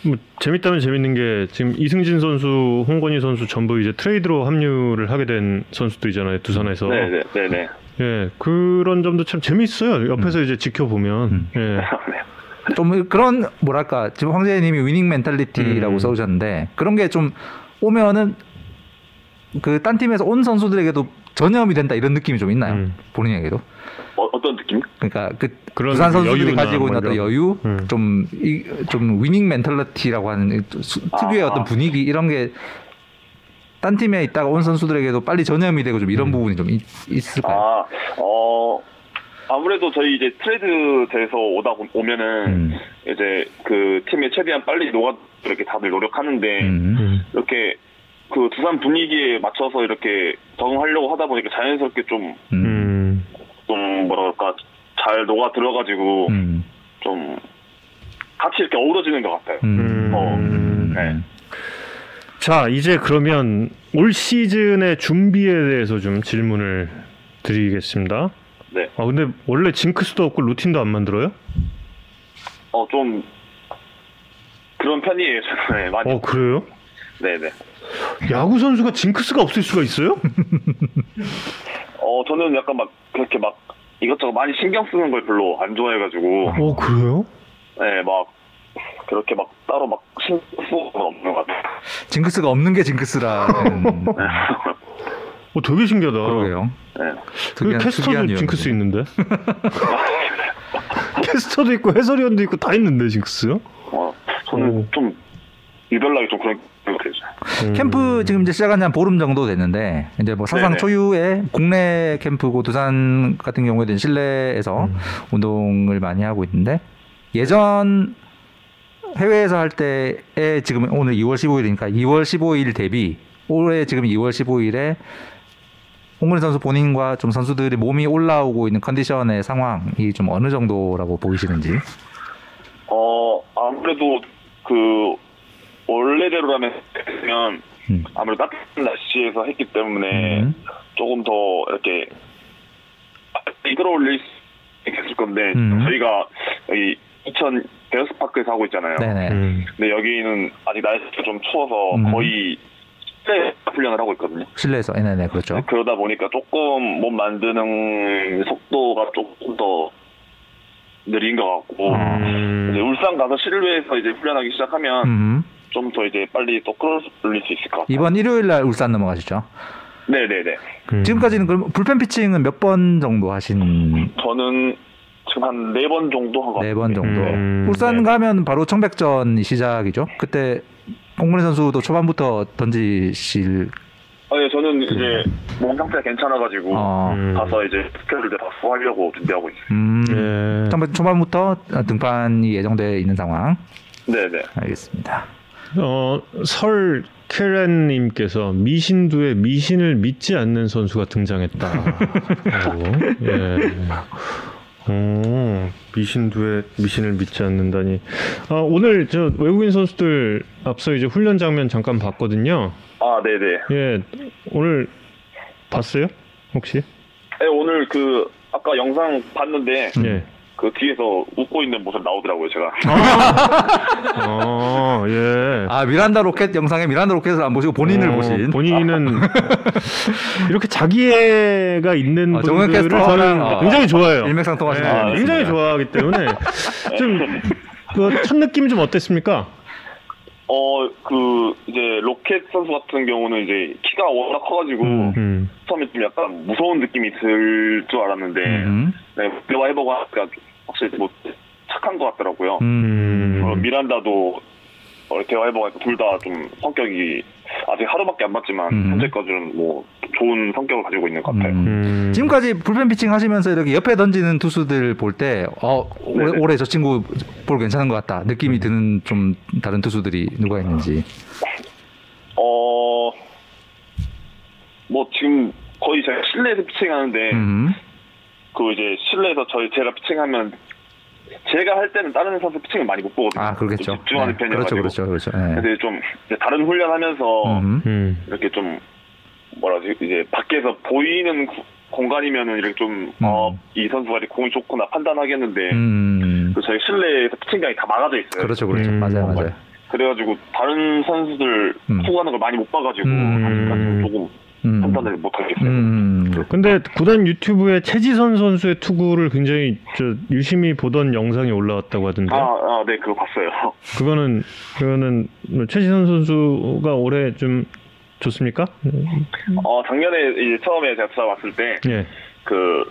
뭐, 재밌다면 재밌는 게 지금 이승진 선수, 홍건희 선수 전부 이제 트레이드로 합류를 하게 된 선수들이잖아요. 두산에서. 네네 네네. 예, 그런 점도 참 재밌어요. 옆에서 이제 지켜보면. 음. 예. *laughs* 좀 그런 뭐랄까 지금 황재님이 winning mentality라고 음. 써주셨는데 그런 게 좀 오면은 그 딴 팀에서 온 선수들에게도 전염이 된다 이런 느낌이 좀 있나요? 음. 본인에게도? 어, 느낌? 그러니까 그 그런 두산 선수들이 가지고 있는 뭐 어떤. 여유, 음. 좀, 이, 좀 winning mentality라고 하는 수- 특유의 아. 어떤 분위기 이런 게 딴 팀에 있다가 온 선수들에게도 빨리 전염이 되고 좀 이런 음. 부분이 좀 있, 있을까요? 아, 어, 아무래도 저희 이제 트레이드 돼서 오다 보- 오면은 음. 이제 그 팀에 최대한 빨리 녹아 이렇게 다들 노력하는데 음. 음. 이렇게 그 두산 분위기에 맞춰서 이렇게 적응하려고 하다 보니까 자연스럽게 좀, 음. 음. 좀 뭐라 그럴까 잘 녹아 들어가지고 음. 좀 같이 이렇게 어우러지는 것 같아요. 음. 어, 음. 네. 자, 이제 그러면 올 시즌의 준비에 대해서 좀 질문을 드리겠습니다. 네. 아, 근데 원래 징크스도 없고 루틴도 안 만들어요? 어, 좀 그런 편이에요. 저는. 네, 많이. 어, 그래요? 네네. 야구 선수가 징크스가 없을 수가 있어요? *laughs* 어, 저는 약간 막 그렇게 막 이것저것 많이 신경 쓰는 걸 별로 안 좋아해가지고, 어, 그래요? 네, 막 그렇게 막 따로 막 신경 쓰는 건 없는 것 같아요. 징크스가 없는 게 징크스라는 어, 되게 신기하다. 그러게요. 네. 그 캐스터도. 징크스 있는데? *laughs* 캐스터도 있고 해설위원도 있고 다 있는데 징크스요? 어, 저는 오. 좀 유별나게 좀 그런. 음. 캠프 지금 이제 시작한 지 한 보름 정도 됐는데 이제 뭐 사상 네네. 초유의 국내 캠프고 두산 같은 경우에는 실내에서 음. 운동을 많이 하고 있는데 예전 해외에서 할 때에 지금 오늘 2월 15일이니까 2월 15일 대비 올해 지금 2월 15일에 홍근희 선수 본인과 좀 선수들이 몸이 올라오고 있는 컨디션의 상황이 좀 어느 정도라고 보이시는지. 어, 아무래도 그 원래대로라면 음. 아무래도 따뜻한 날씨에서 했기 때문에 음. 조금 더 이렇게 이끌어올릴 수 있을 건데 음. 저희가 여기 이천 베어스 파크에서 하고 있잖아요. 네네. 음. 근데 여기는 아직 날씨가 좀 추워서 음. 거의 실내 훈련을 하고 있거든요. 실내에서 네네 그렇죠. 그러다 보니까 조금 몸 만드는 속도가 조금 더 느린 것 같고 음. 이제 울산 가서 실외에서 이제 훈련하기 시작하면 음. 좀 더 이제 빨리 또 끌어올릴 수 있을 것 같아요. 이번 일요일 날 울산 넘어가시죠. 네네네. 음. 지금까지는 그럼 불펜 피칭은 몇 번 정도 하신 저는 지금 한 네 번 정도 한것 같아요. 네번 정도. 음, 울산 네. 가면 바로 청백전이 시작이죠. 그때 홍문희 선수도 초반부터 던지실 아, 예, 저는 이제 몸 상태가 괜찮아가지고 어, 음. 가서 이제 스케줄들 다 소화하려고 준비하고 있어요. 음, 예. 청백 초반부터 등판이 예정돼 있는 상황. 네네. 알겠습니다. 어, 설 케렌님께서 미신두의 미신을 믿지 않는 선수가 등장했다. 예. 오, 미신두의 미신을 믿지 않는다니. 아, 오늘 저 외국인 선수들 앞서 이제 훈련 장면 잠깐 봤거든요. 아, 네네. 예, 오늘 봤어요? 혹시? 네, 오늘 그 아까 영상 봤는데 예. 그그 뒤에서 웃고 있는 모습 나오더라고요, 제가. *laughs* 어, 예. 아 미란다 로켓 영상에 미란다 로켓을 안 보시고 본인을 어, 보신. 본인은 *laughs* 이렇게 자기애가 있는 어, 정현 분들을 저는 어, 굉장히 좋아해요. 일맥상통하시는 네, 것 같습니다. 굉장히 좋아하기 때문에 좀 그 첫 느낌 좀 어땠습니까? 어, 그, 이제, 로켓 선수 같은 경우는 이제, 키가 워낙 커가지고, 음. 처음에 좀 약간 무서운 느낌이 들 줄 알았는데, 음. 네, 대화 해보고 하니까 확실히 뭐, 착한 것 같더라고요. 음. 어, 미란다도, 어, 대화해보고 하니까 둘 다 좀 성격이, 아직 하루밖에 안 봤지만, 음. 현재까지는 뭐, 좋은 성격을 가지고 있는 것 같아요. 음. 음. 지금까지 불펜 피칭 하시면서 이렇게 옆에 던지는 투수들 볼 때, 어, 올해, 네네. 올해 저 친구 볼 괜찮은 것 같다. 느낌이 드는 좀 다른 투수들이 누가 있는지. 어, 뭐, 지금 거의 제가 실내에서 피칭하는데, 음. 그 이제 실내에서 저희 제가 피칭하면 제가 할 때는 다른 선수 피칭을 많이 못 보거든요. 아, 그러겠죠. 좀 집중하는 네. 그렇죠, 그렇죠, 그렇죠. 네. 근데 좀 다른 훈련하면서 음. 음. 이렇게 좀 뭐라지 이제 밖에서 보이는 구- 공간이면은 이렇게 좀 어, 이 선수가 이렇게 공이 좋구나 판단하겠는데 음. 그 저희 실내에서 피칭장이 다 막아져 있어요. 그렇죠, 그렇죠. 음. 맞아요, 맞아요. 그래가지고 다른 선수들 음. 투구하는 걸 많이 못 봐가지고 음. 조금 음. 판단을 못 하겠어요. 음. 근데 구단 유튜브에 최지선 선수의 투구를 굉장히 저 유심히 보던 영상이 올라왔다고 하던데. 아, 아, 네, 그거 봤어요. *laughs* 그거는 그거는 뭐 최지선 선수가 올해 좀 좋습니까? 어, 작년에 이제 처음에 제가 찾아왔을 때 예. 그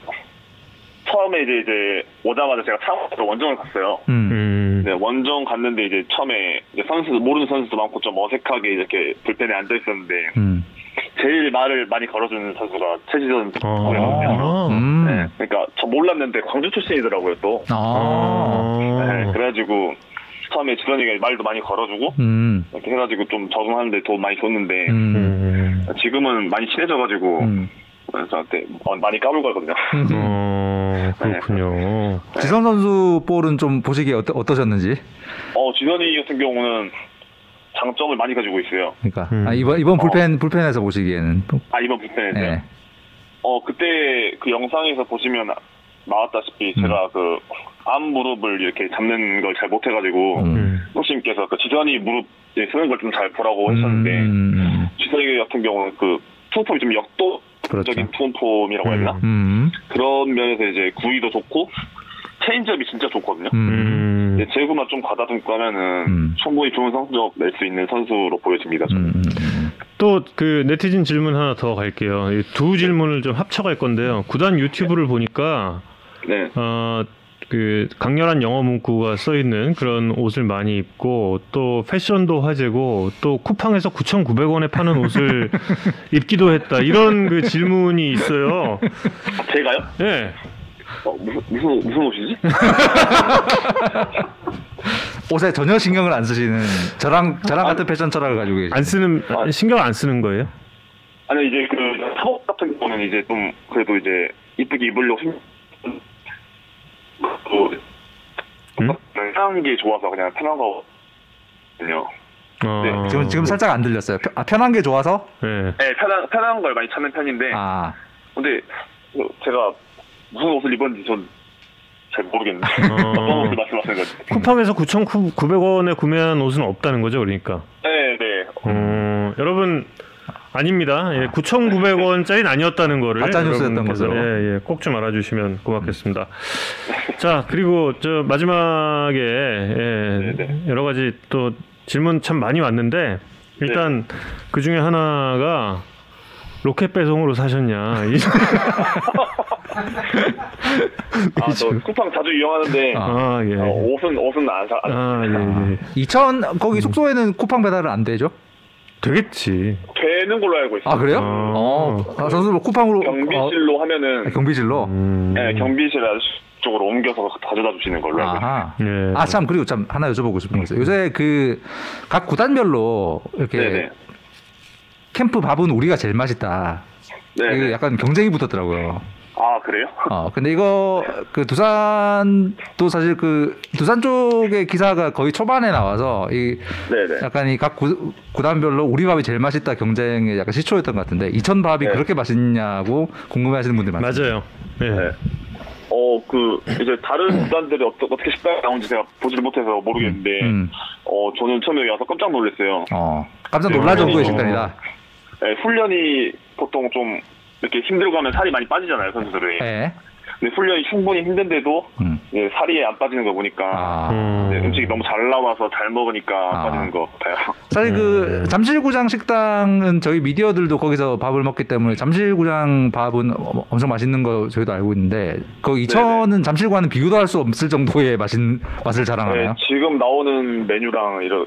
처음에 이제 이제 오자마자 제가 창원에서 원정을 갔어요. 음. 음. 네, 원정 갔는데 이제 처음에 이제 선수 모르는 선수도 많고 좀 어색하게 이렇게 불펜에 앉아 있었는데 음. 제일 말을 많이 걸어주는 선수가 최지선 선수였거든요. 아. 음. 네, 그러니까 저 몰랐는데 광주 출신이더라고요 또. 아. 네, 아. 그래가지고 처음에 지선이가 말도 많이 걸어주고 음. 이렇게 해가지고 좀 적응하는데 도움 많이 줬는데 음. 음. 지금은 많이 친해져가지고 음. 저한테 어, 많이 까불거든요. 어, 그렇군요. 지선 선수 볼은 좀 보시기에 어떠, 어떠셨는지? 어 지선이 같은 경우는 장점을 많이 가지고 있어요. 그러니까 음. 아, 이번 이번 불펜 불펜에서 보시기에는 아 이번 불펜에서 네. 요어 그때 그 영상에서 보시면 나왔다시피 음. 제가 그 암 무릎을 이렇게 잡는 걸 잘 못해가지고 음. 음. 코치님께서 그 지선이 무릎 이제 쓰는 걸 좀 잘 보라고 했었는데 음. 지선이 같은 경우는 그 투구폼이 좀 역동적인 그렇죠. 투구폼이라고 해야 되나? 음. 그런 면에서 이제 구위도 좋고 체인지업이 진짜 좋거든요. 음. 음. 제구만 좀 가다듬고 하면은 음. 충분히 좋은 성적 낼 수 있는 선수로 보여집니다. 음. 음. 또 그 네티즌 질문 하나 더 갈게요. 이 두 질문을 좀 합쳐갈 건데요. 구단 유튜브를 보니까 네. 어, 그 강렬한 영어 문구가 써 있는 그런 옷을 많이 입고 또 패션도 화제고 또 쿠팡에서 9,900원에 파는 옷을 *laughs* 입기도 했다. 이런 그 질문이 있어요. 제가요? 예. 어, 무슨 무슨 무슨 옷이지? *laughs* 옷에 전혀 신경을 안 쓰시는 저랑 저랑 같은 패션 철학을 가지고 계시죠. 안 쓰는 아. 신경 안 쓰는 거예요? 아니 이제 그 사복 같은 경우는 이제 좀 그래도 이제 이쁘게 입으려고 생- 그 음? 편한 게 좋아서 그냥 편한 거거든요. 어. 네, 지금 지금 살짝 안 들렸어요. 편- 아, 편한 게 좋아서? 예. 네, 편한 편한 걸 많이 찾는 편인데 아. 근데 그 제가 무슨 옷을 입었는지 전 잘 모르겠는데 어. *laughs* 어떤 옷을 말씀하시는 거지? 쿠팡에서 9,900원에 구매한 옷은 없다는 거죠, 그러니까. 네, 네. 어, 여러분 아닙니다. 예, 9,900원짜리는 아니었다는 거를 가짜 뉴스였던 거죠. 예, 예, 꼭 좀 알아주시면 고맙겠습니다. 자 그리고 저 마지막에 예, 네네. 여러 가지 또 질문 참 많이 왔는데 일단 그 중에 하나가 로켓 배송으로 사셨냐? *laughs* 이- 아, 저 쿠팡 자주 이용하는데 아 예. 어, 옷은 옷은 안 사. 안 아 예, 예. 이천 거기 숙소에는 쿠팡 배달은 안 되죠? 되겠지. 되는 걸로 알고 있어요. 아 그래요? 아. 어, 아, 선수 뭐 쿠팡으로 경비실로 어, 하면은 경비실로. 음. 네, 경비실 아저씨 쪽으로 옮겨서 가져다 주시는 걸로 알고 있어요. 아하. 예. 아참 그리고 참 하나 여쭤보고 싶은 게 있어요. 요새 그 각 구단별로 이렇게 네네. 캠프 밥은 우리가 제일 맛있다. 네. 이거 약간 경쟁이 붙었더라고요. 아 그래요? 어 근데 이거 그 두산도 사실 그 두산 쪽의 기사가 거의 초반에 나와서 이 네네. 약간 이 각 구단별로 우리 밥이 제일 맛있다 경쟁의 약간 시초였던 것 같은데 이천 밥이 네. 그렇게 맛있냐고 궁금해하시는 분들 많습니다. 맞아요. 예. 네. 어, 그, 이제 다른 구단들이 어떠, 어떻게 식당에 나오는지 제가 보지를 못해서 모르겠는데, 음. 어, 저는 처음에 여기 와서 깜짝 놀랐어요. 어, 깜짝 놀랄 정도의 어. 식단이다. 네, 훈련이 보통 좀 이렇게 힘들고 하면 살이 많이 빠지잖아요, 선수들이. 예. 근데 훈련이 충분히 힘든데도 음. 이제 살이 안 빠지는 거 보니까 아. 네, 음식이 너무 잘 나와서 잘 먹으니까 안 아. 빠지는 것 같아요. *laughs* 사실 그 잠실구장 식당은 저희 미디어들도 거기서 밥을 먹기 때문에 잠실구장 밥은 어- 엄청 맛있는 거 저희도 알고 있는데 그 이천은 잠실과는 비교도 할 수 없을 정도의 맛있 맛을 네, 자랑하나요? 지금 나오는 메뉴랑 이런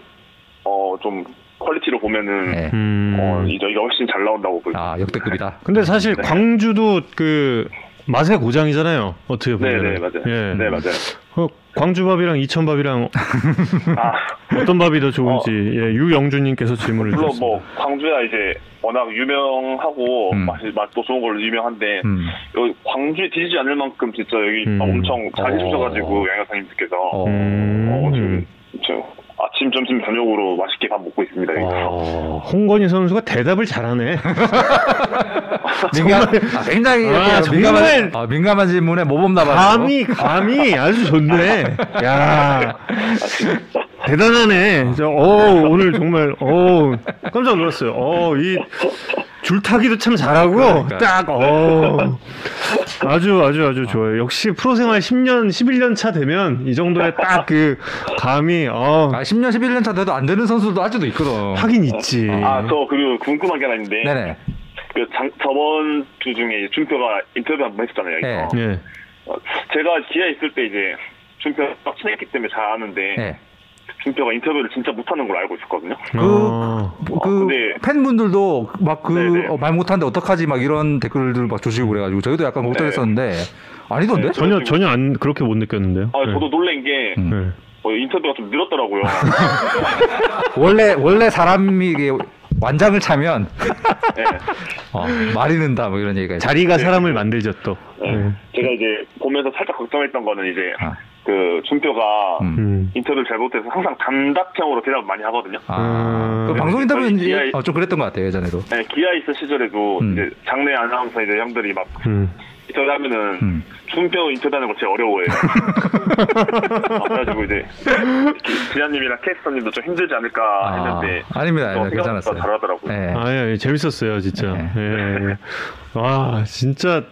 어좀 퀄리티로 보면은 네. 음. 어, 이 저희가 훨씬 잘 나온다고 보입니다. 아 역대급이다. 근데 사실 광주도 그 맛의 고장이잖아요. 어떻게 보면. 네, 네, 맞아요. 예. 네, 맞아요. 어, 광주밥이랑 이천밥이랑 *laughs* 아, 어떤 밥이 더 좋은지 예, 유영주님께서 질문을 물론 주셨습니다. 뭐 광주야 이제 워낙 유명하고 음. 맛이 맛도 좋은 걸로 유명한데 음. 여기 광주에 뒤지지 않을 만큼 진짜 여기 음. 엄청 잘 어. 해주셔가지고 양현사님께서 어. 음. 어, 지금 저 아침, 점심, 저녁으로 맛있게 밥 먹고 있습니다. 여기서. 어, 홍건희 선수가 대답을 잘하네. *laughs* 민감, 아, 굉장히 아. 민감한, 아, 민감한 질문에 모범 답안 감이 감이 아주 좋네. *laughs* 야 대단하네. 저, 어, 오늘 정말 어 깜짝 놀랐어요. 어 이 줄타기도 참 잘하고 그러니까요. 딱 어. 아주 아주 아주 좋아요. 역시 프로 생활 10년 11년 차 되면 이 정도의 딱 그 감이 어 아, 10년, 11년 차 돼도 안 되는 선수도 아직도 있거든. 하긴 있지. 아, 저 그리고 궁금한 게 하나 있는데 네네. 그 장, 저번 주 중에 이제 준표가 인터뷰 한 번 했었잖아요. 네. 예. 어, 제가 기아 있을 때 이제 준표가 친했기 때문에 잘 아는데 네. 준표가 인터뷰를 진짜 못하는 걸로 알고 있었거든요. 그, 어. 그 근데- 팬분들도 막그 네네. 말 못하는데 어떡하지 막 이런 댓글들 막 주시고 그래가지고 저희도 약간 걱정했었는데 아니던데? 네. 전혀 전혀 안 그렇게 못 느꼈는데요. 아, 네. 저도 놀란 게 음. 네. 어, 인터뷰가 좀 늘었더라고요. *laughs* 원래 원래 사람이 이게 완장을 차면 네. 어, 말이 는다 뭐 이런 얘기가 있어요. 자리가 사람을 만들죠 또. 네. 네. 제가 이제 보면서 살짝 걱정했던 거는 이제 아. 그 준표가 음. 음. 인터뷰 를 잘 못해서 항상 단답형으로 대답을 많이 하거든요. 아, 그 음. 방송 인터뷰는 기아- 어, 좀 그랬던 것 같아요 예전에도. 네, 기아 있을 시절에도 음. 이제 장내 아나운서 이제 형들이 막 음. 인터뷰하면은 음. 준표 인터뷰하는 거 제일 어려워해요. *laughs* 아, 그래가지고 이제 기자님이랑 캐스터님도 좀 힘들지 않을까 아, 했는데 아닙니다, 어, 아닙니다. 생각보다 괜찮았어요. 잘하더라고요. 네. 아, 예, 예, 재밌었어요, 진짜. 네. 예, 예. 와, 진짜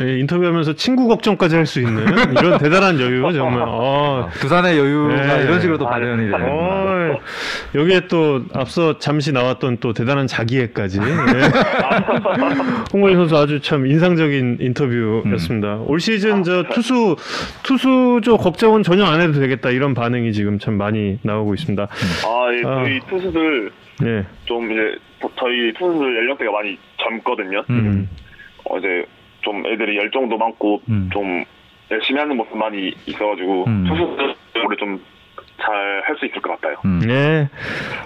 예, 인터뷰하면서 친구 걱정까지 할 수 있는 이런 대단한 여유 정말. 어, 두산의 여유가 네. 이런 식으로도 아, 발현이 되는. 어, 여기에 또 앞서 잠시 나왔던 또 대단한 자기애까지. 예. *laughs* 홍건희 선수 아주 참 인상적인 인터뷰였습니다. 음. 올 시즌 저 투수 투수조 걱정은 전혀 안 해도 되겠다 이런 반응이 지금 참 많이 나오고 있습니다. 아, 예, 아. 저희 투수들 네. 좀 이제 저희 투수들 연령대가 많이 젊거든요. 음. 어, 이제 좀 애들이 열정도 많고 음. 좀 열심히 하는 모습 많이 있어가지고 음. 투수들 올해 좀잘 할 수 있을 것 같아요. 음. 네.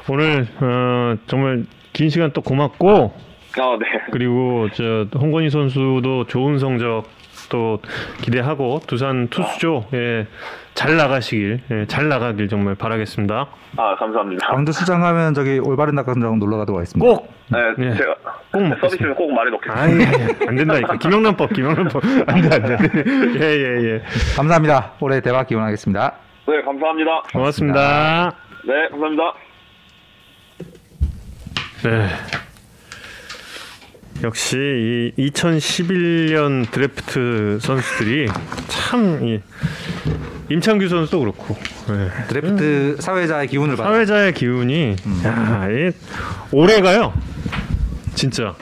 오늘 어, 정말 긴 시간 또 고맙고 아, 네. 그리고 저 홍건희 선수도 좋은 성적 또 기대하고 두산 투수조 예, 잘 나가시길 예, 잘 나가길 정말 바라겠습니다. 아, 감사합니다. 광주 시장 가면 저기 올바른 닭강정 놀러 가도록 하겠습니다. 꼭 네, 예. 제가 꼭. 서비스는 꼭 말해놓겠습니다. 아이 안 된다니까 김영란법 김영란법 *laughs* 안 돼 안 돼 예 예 예. 감사합니다. 올해 대박 기원하겠습니다. 네, 감사합니다. 고맙습니다. 네, 감사합니다. 네. 역시 이 2011년 드래프트 선수들이 참 이, 임창규 선수도 그렇고 예. 드래프트 사회자의 기운을 받아. 사회자의 기운이 야, 이 오래 가요. 진짜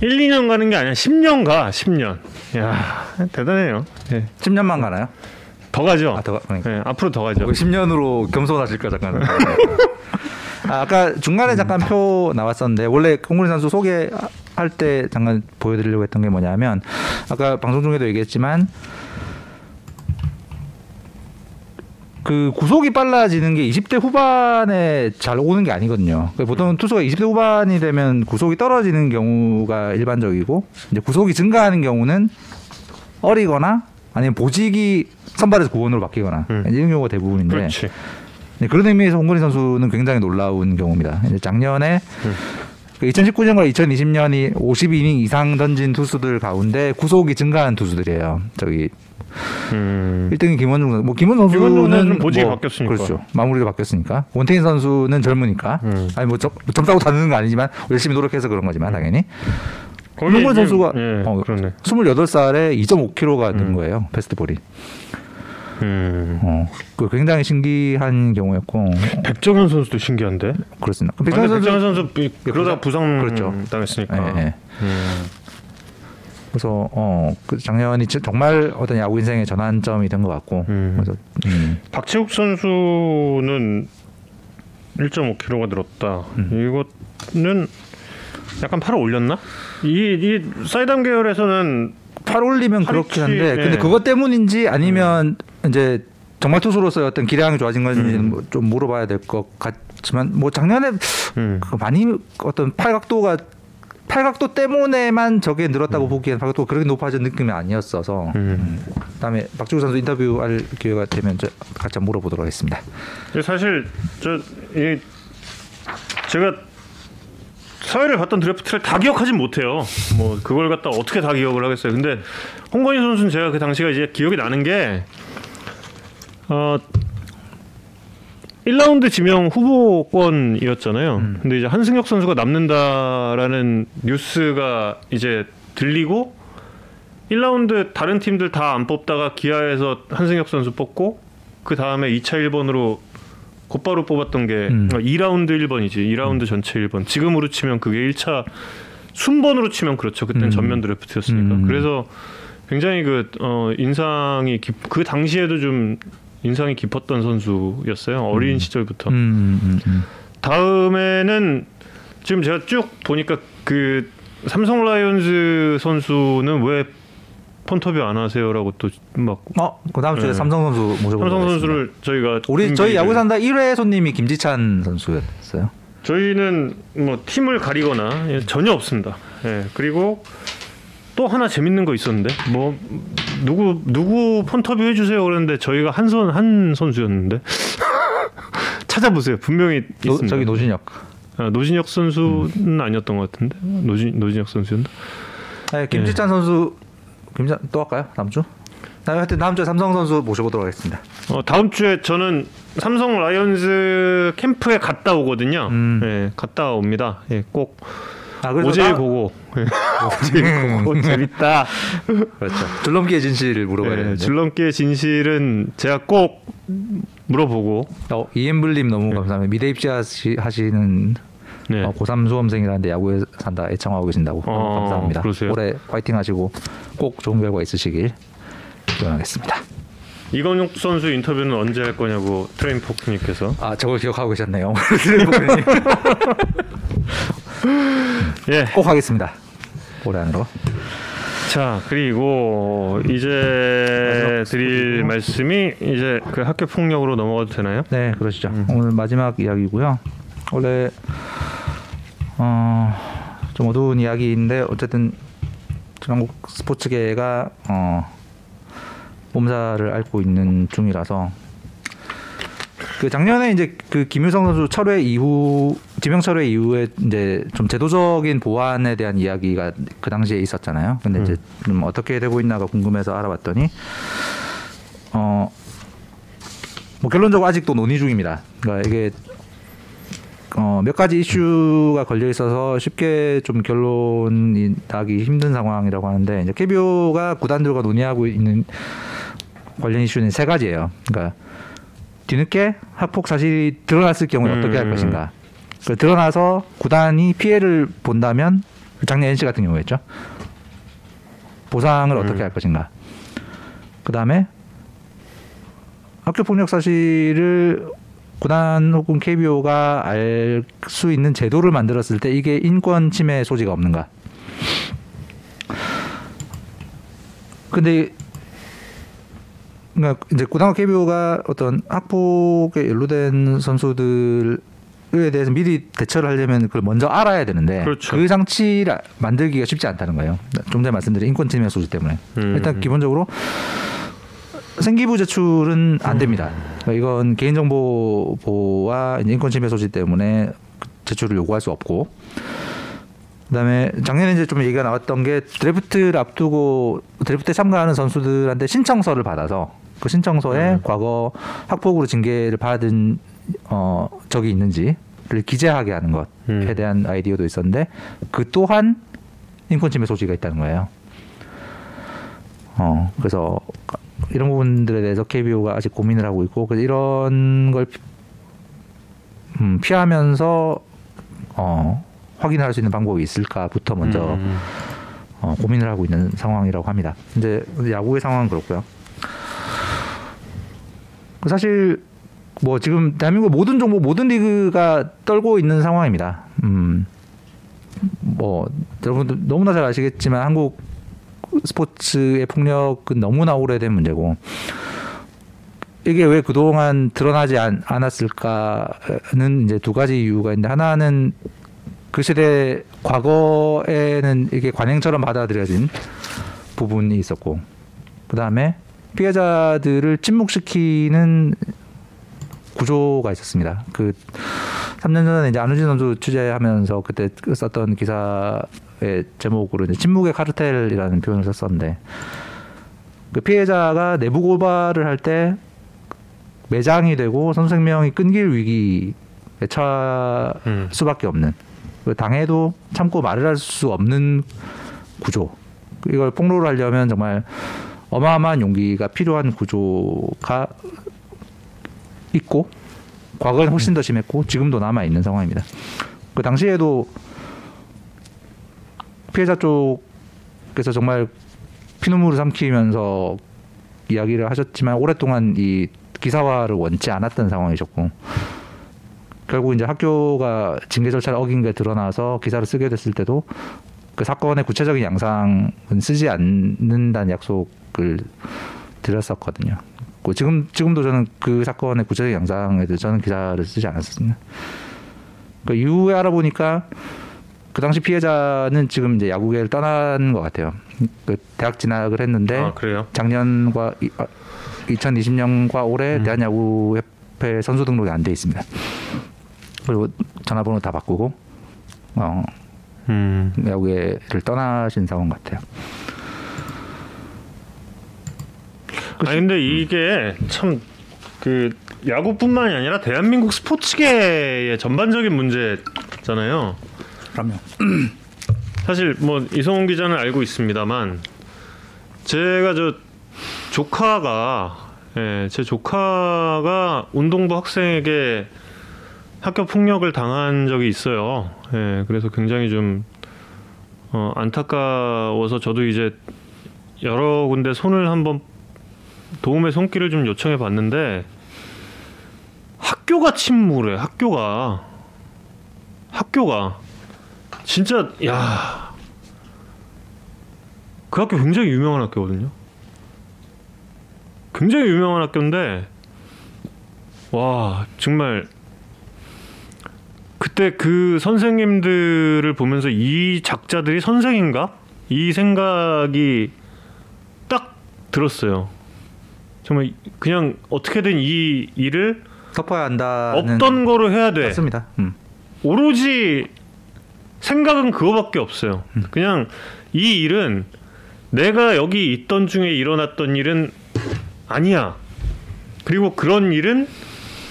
1, 2년 가는 게 아니야. 10년 가. 10년. 야, 대단해요. 예. 10년만 가나요? 더 가죠. 아, 더 가- 그러니까. 예, 앞으로 더 가죠. 10년으로 겸손하실까 잠깐. *laughs* 아, 아까 중간에 잠깐 표 나왔었는데 원래 홍근희 선수 소개할 때 잠깐 보여드리려고 했던 게 뭐냐면 아까 방송 중에도 얘기했지만 그 구속이 빨라지는 게 20대 후반에 잘 오는 게 아니거든요. 그러니까 보통 투수가 20대 후반이 되면 구속이 떨어지는 경우가 일반적이고 이제 구속이 증가하는 경우는 어리거나 아니면 보직이 선발에서 구원으로 바뀌거나 음. 이런 경우가 대부분인데 그렇지. 네, 그런 의미에서 홍건희 선수는 굉장히 놀라운 경우입니다. 작년에 음. 2019년과 2020년이 52이닝 이상 던진 투수들 가운데 구속이 증가한 투수들이에요. 저기 음. 1등이 김원중 선수. 뭐 김원 김원중 선수는 보직이 뭐 바뀌었으니까. 그렇죠. 마무리가 바뀌었으니까. 원태인 선수는 젊으니까. 음. 아니 뭐 점, 점 따고 다는 거 아니지만 열심히 노력해서 그런 거지만 당연히. 지금- 선수가 예, 어, 그러네. 28살에 2.5kg가 는 음. 거예요. 패스트볼이. 음. 어. 그 굉장히 신기한 경우였고 백정현 선수도 신기한데. 그렇습니다. 근데 백정현 선수 백정현 선수 비- 그러다 부상 그렇죠. 당했으니까. 예, 예. 음. 그래서 어, 그 작년이 진- 정말 어떤 야구 인생의 전환점이 된 것 같고 음. 그래서 음. 박채욱 선수는 1.5kg가 늘었다. 음. 이거는 약간 팔을 올렸나? 이, 이 사이담 계열에서는 팔 올리면 그렇긴 한데 치- 근데 예. 그것 때문인지 아니면 이제 정말 투수로서의 어떤 기량이 좋아진 건지는 음. 뭐좀 물어봐야 될 것 같지만 뭐 작년에 음. 그 많이 어떤 팔각도가 팔각도 때문에만 저게 늘었다고 음. 보기에는 팔각도가 그렇게 높아진 느낌이 아니었어서 음. 그다음에 박주호 선수 인터뷰할 기회가 되면 저 같이 한번 물어보도록 하겠습니다. 근데 사실 저 이, 제가 사회를 봤던 드래프트를 다 기억하진 못해요. 뭐 그걸 갖다 어떻게 다 기억을 하겠어요. 근데 홍건희 선수는 제가 그 당시가 이제 기억이 나는 게 어. 1라운드 지명 후보권이었잖아요. 근데 이제 한승혁 선수가 남는다라는 뉴스가 이제 들리고 1라운드 다른 팀들 다 안 뽑다가 기아에서 한승혁 선수 뽑고 그 다음에 2차 1번으로 곧바로 뽑았던 게 음. 2라운드 1번이지. 2라운드 전체 1번. 지금으로 치면 그게 1차 순번으로 치면 그렇죠. 그때는 음. 전면 드래프트였으니까. 음. 그래서 굉장히 그 어, 인상이 깊, 그 당시에도 좀 인상이 깊었던 선수였어요. 어린 시절부터. 음, 음, 음. 다음에는 지금 제가 쭉 보니까 그 삼성 라이온즈 선수는 왜 폰터뷰 안 하세요라고 또막 어, 그 다음 주에 네. 삼성 선수 모셔보도록 삼성. 선수를 저희가 우리 저희 야구 산다 1회 손님이 김지찬 선수였어요. 저희는 뭐 팀을 가리거나 예, 전혀 없습니다. 예 그리고 또 하나 재밌는 거 있었는데 뭐 누구 누구 폰터뷰 해주세요 그랬는데 저희가 한선한 선수였는데 *laughs* 찾아보세요 분명히 노, 있습니다. 저기 노진혁. 아, 노진혁 선수는 아니었던 것 같은데 노진 노진혁 선수였나? 네, 김지찬 선수 김지찬 또 할까요? 다음 주? 나 하여튼 다음 주에 삼성 선수 모셔보도록 하겠습니다. 어, 다음 주에 저는 삼성 라이온즈 캠프에 갔다 오거든요. 음. 예, 갔다 옵니다. 예, 꼭 아 오제일 나- 보고 예, *laughs* 오제일 보고 재밌다. 그렇죠. 줄넘기의 진실을 물어봐야 예, 되는데. 줄넘기의 진실은 제가 꼭 물어보고 어, 이엠블님 너무 감사합니다. 미대 입시 하시는 네. 어, 고3 수험생이라는데 야구에 산다 애청하고 계신다고 어, 감사합니다. 그러세요? 올해 파이팅 하시고 꼭 좋은 결과 있으시길 기원하겠습니다. 이건욱 선수 인터뷰는 언제 할 거냐고 트레인 포크님께서 아 저걸 기억하고 계셨네요. *laughs* *laughs* 예. 꼭 하겠습니다. 올해 안으로. 자 그리고 이제 드릴 말씀이 이제 그 학교 폭력으로 넘어가도 되나요? 네, 그러시죠. 오늘 마지막 이야기고요. 원래 어, 좀 어두운 이야기인데 어쨌든 한국 스포츠계가 어, 몸살을 앓고 있는 중이라서 그 작년에 이제 그 김유성 선수 철회 이후 지명 철회 이후에 이제 좀 제도적인 보완에 대한 이야기가 그 당시에 있었잖아요. 근데 이제 좀 어떻게 되고 있나가 궁금해서 알아봤더니 어. 뭐 결론적으로 아직도 논의 중입니다. 그러니까 이게 어, 몇 가지 이슈가 걸려 있어서 쉽게 좀 결론이 나기 힘든 상황이라고 하는데 이제 KBO가 구단들과 논의하고 있는 관련 이슈는 세 가지예요. 그러니까 뒤늦게 학폭 사실이 드러났을 경우에 어떻게 할 음. 것인가. 그 드러나서 구단이 피해를 본다면 작년 NC 같은 경우였죠. 보상을 어떻게 음. 할 것인가. 그 다음에 학교 폭력 사실을 구단 혹은 KBO가 알 수 있는 제도를 만들었을 때 이게 인권 침해 소지가 없는가? 근데 그러니까 이제 구단과 KBO가 어떤 학폭에 연루된 선수들에 대해서 미리 대처를 하려면 그걸 먼저 알아야 되는데 그렇죠. 그 장치를 만들기가 쉽지 않다는 거예요. 좀 전에 말씀드린 인권 침해 소지 때문에 음, 일단 음. 기본적으로 생기부 제출은 안 됩니다. 그러니까 이건 개인정보 보호와 이제 인권 침해 소지 때문에 제출을 요구할 수 없고 그다음에 작년에 이제 좀 얘기가 나왔던 게 드래프트를 앞두고 드래프트에 참가하는 선수들한테 신청서를 받아서 그 신청서에 음. 과거 학폭으로 징계를 받은 어 적이 있는지를 기재하게 하는 것에 음. 대한 아이디어도 있었는데 그 또한 인권 침해 소지가 있다는 거예요. 어 그래서 이런 부분들에 대해서 KBO가 아직 고민을 하고 있고 그래서 이런 걸 피- 음, 피하면서 어, 확인할 수 있는 방법이 있을까부터 먼저 음. 어, 고민을 하고 있는 상황이라고 합니다. 이제 야구의 상황은 그렇고요. 그 사실 뭐 지금 대한민국 모든 종목 모든 리그가 떨고 있는 상황입니다. 음. 뭐 여러분들 너무나 잘 아시겠지만 한국 스포츠의 폭력은 너무나 오래된 문제고 이게 왜 그동안 드러나지 않, 않았을까는 이제 두 가지 이유가 있는데 하나는 그 시대 과거에는 이게 관행처럼 받아들여진 부분이 있었고 그 다음에 피해자들을 침묵시키는 구조가 있었습니다. 그 3년 전에 이제 안우진 선수 취재하면서 그때 썼던 기사의 제목으로 이제 침묵의 카르텔이라는 표현을 썼었는데 그 피해자가 내부 고발을 할 때 매장이 되고 선수 생명이 끊길 위기에 처할 음. 수밖에 없는 그 당해도 참고 말을 할 수 없는 구조 이걸 폭로를 하려면 정말 어마어마한 용기가 필요한 구조가 있고 과거에는 훨씬 더 심했고 지금도 남아 있는 상황입니다. 그 당시에도 피해자 쪽에서 정말 피눈물을 삼키면서 이야기를 하셨지만 오랫동안 이 기사화를 원치 않았던 상황이셨고 결국 이제 학교가 징계 절차를 어긴 게 드러나서 기사를 쓰게 됐을 때도 그 사건의 구체적인 양상은 쓰지 않는다는 약속을 드렸었거든요. 그 지금 지금도 저는 그 사건의 구체적인 양상에 대해서 저는 기사를 쓰지 않았습니다. 그 이후에 알아보니까 그 당시 피해자는 지금 이제 야구계를 떠난 것 같아요. 그 대학 진학을 했는데 아? 작년과 이, 아, 2020년과 올해 음. 대한야구협회 선수 등록이 안 돼 있습니다. 그리고 전화번호 다 바꾸고 어, 음. 야구계를 떠나신 상황 같아요. 아니 근데 이게 참 그 야구뿐만이 아니라 대한민국 스포츠계의 전반적인 문제잖아요. 그럼요. 사실 뭐 이성훈 기자는 알고 있습니다만 제가 저 조카가 예, 제 조카가 운동부 학생에게 학교 폭력을 당한 적이 있어요. 예, 그래서 굉장히 좀 어, 안타까워서 저도 이제 여러 군데 손을 한번 도움의 손길을 좀 요청해 봤는데 학교가 침묵을 해. 학교가 학교가 진짜 야. 그 학교 굉장히 유명한 학교거든요. 굉장히 유명한 학교인데 와, 정말 그때 그 선생님들을 보면서 이 작자들이 선생인가? 이 생각이 딱 들었어요. 정말 그냥 어떻게든 이 일을 덮어야 한다는 없던 거로 해야 돼. 맞습니다. 음. 오로지 생각은 그거밖에 없어요. 그냥 이 일은 내가 여기 있던 중에 일어났던 일은 아니야. 그리고 그런 일은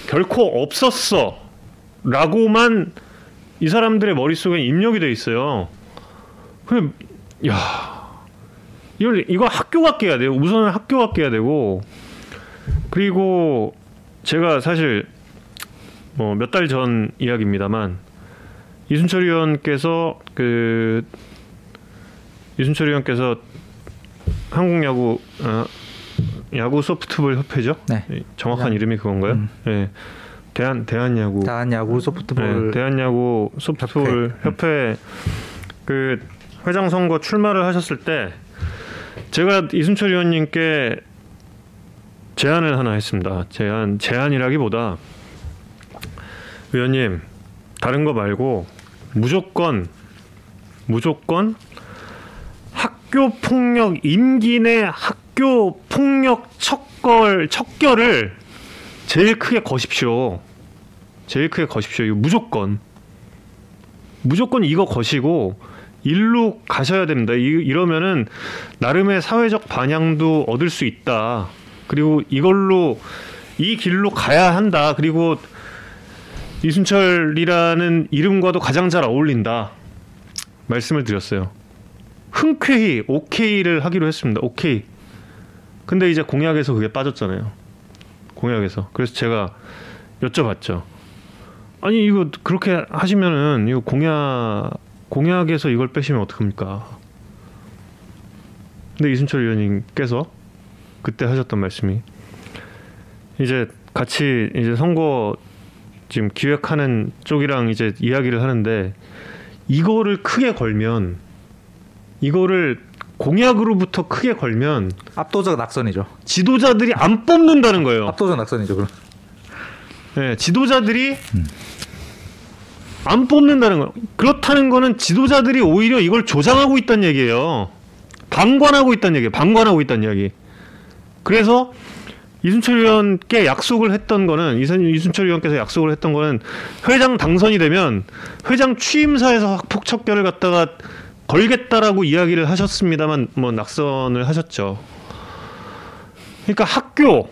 결코 없었어. 라고만 이 사람들의 머릿속에 입력이 돼 있어요. 그냥 야. 이걸 이거 학교가 깨야 돼요. 우선은 학교가 깨야 되고 그리고 제가 사실 뭐 몇 달 전 이야기입니다만 이순철 의원께서 그 이순철 의원께서 한국 야구 어, 야구 소프트볼 협회죠? 네. 정확한 이름이 그건가요? 음. 네. 대한 대한 야구 대한 야구 소프트볼 네, 대한 야구 소프트볼 협회 그 회장 선거 출마를 하셨을 때 제가 이순철 의원님께 제안을 하나 했습니다. 제안 제안이라기보다 의원님 다른 거 말고 무조건 무조건 학교 폭력 임기 내 학교 폭력 척걸 척결을 제일 크게 거십시오. 제일 크게 거십시오. 이거 무조건 무조건 이거 거시고 일로 가셔야 됩니다. 이, 이러면은 나름의 사회적 반향도 얻을 수 있다. 그리고 이걸로 이 길로 가야 한다. 그리고 이순철이라는 이름과도 가장 잘 어울린다. 말씀을 드렸어요. 흔쾌히 오케이를 하기로 했습니다. 오케이. 근데 이제 공약에서 그게 빠졌잖아요. 공약에서. 그래서 제가 여쭤봤죠. 아니 이거 그렇게 하시면은 이거 공약 공약에서 이걸 빼시면 어떡합니까? 근데 이순철 의원님께서 그때 하셨던 말씀이 이제 같이 이제 선거 지금 기획하는 쪽이랑 이제 이야기를 하는데 이거를 크게 걸면 이거를 공약으로부터 크게 걸면 압도적 낙선이죠. 지도자들이 안 뽑는다는 거예요. 압도적 낙선이죠. 그럼. 네, 지도자들이 안 뽑는다는 거예요. 그렇다는 거는 지도자들이 오히려 이걸 조장하고 있다는 얘기예요. 방관하고 있다는 얘기예요. 방관하고 있다는 이야기. 그래서 이순철 의원께 약속을 했던 거는 이순, 이순철 의원께서 약속을 했던 거는 회장 당선이 되면 회장 취임사에서 폭척결을 갖다가 걸겠다라고 이야기를 하셨습니다만 뭐 낙선을 하셨죠. 그러니까 학교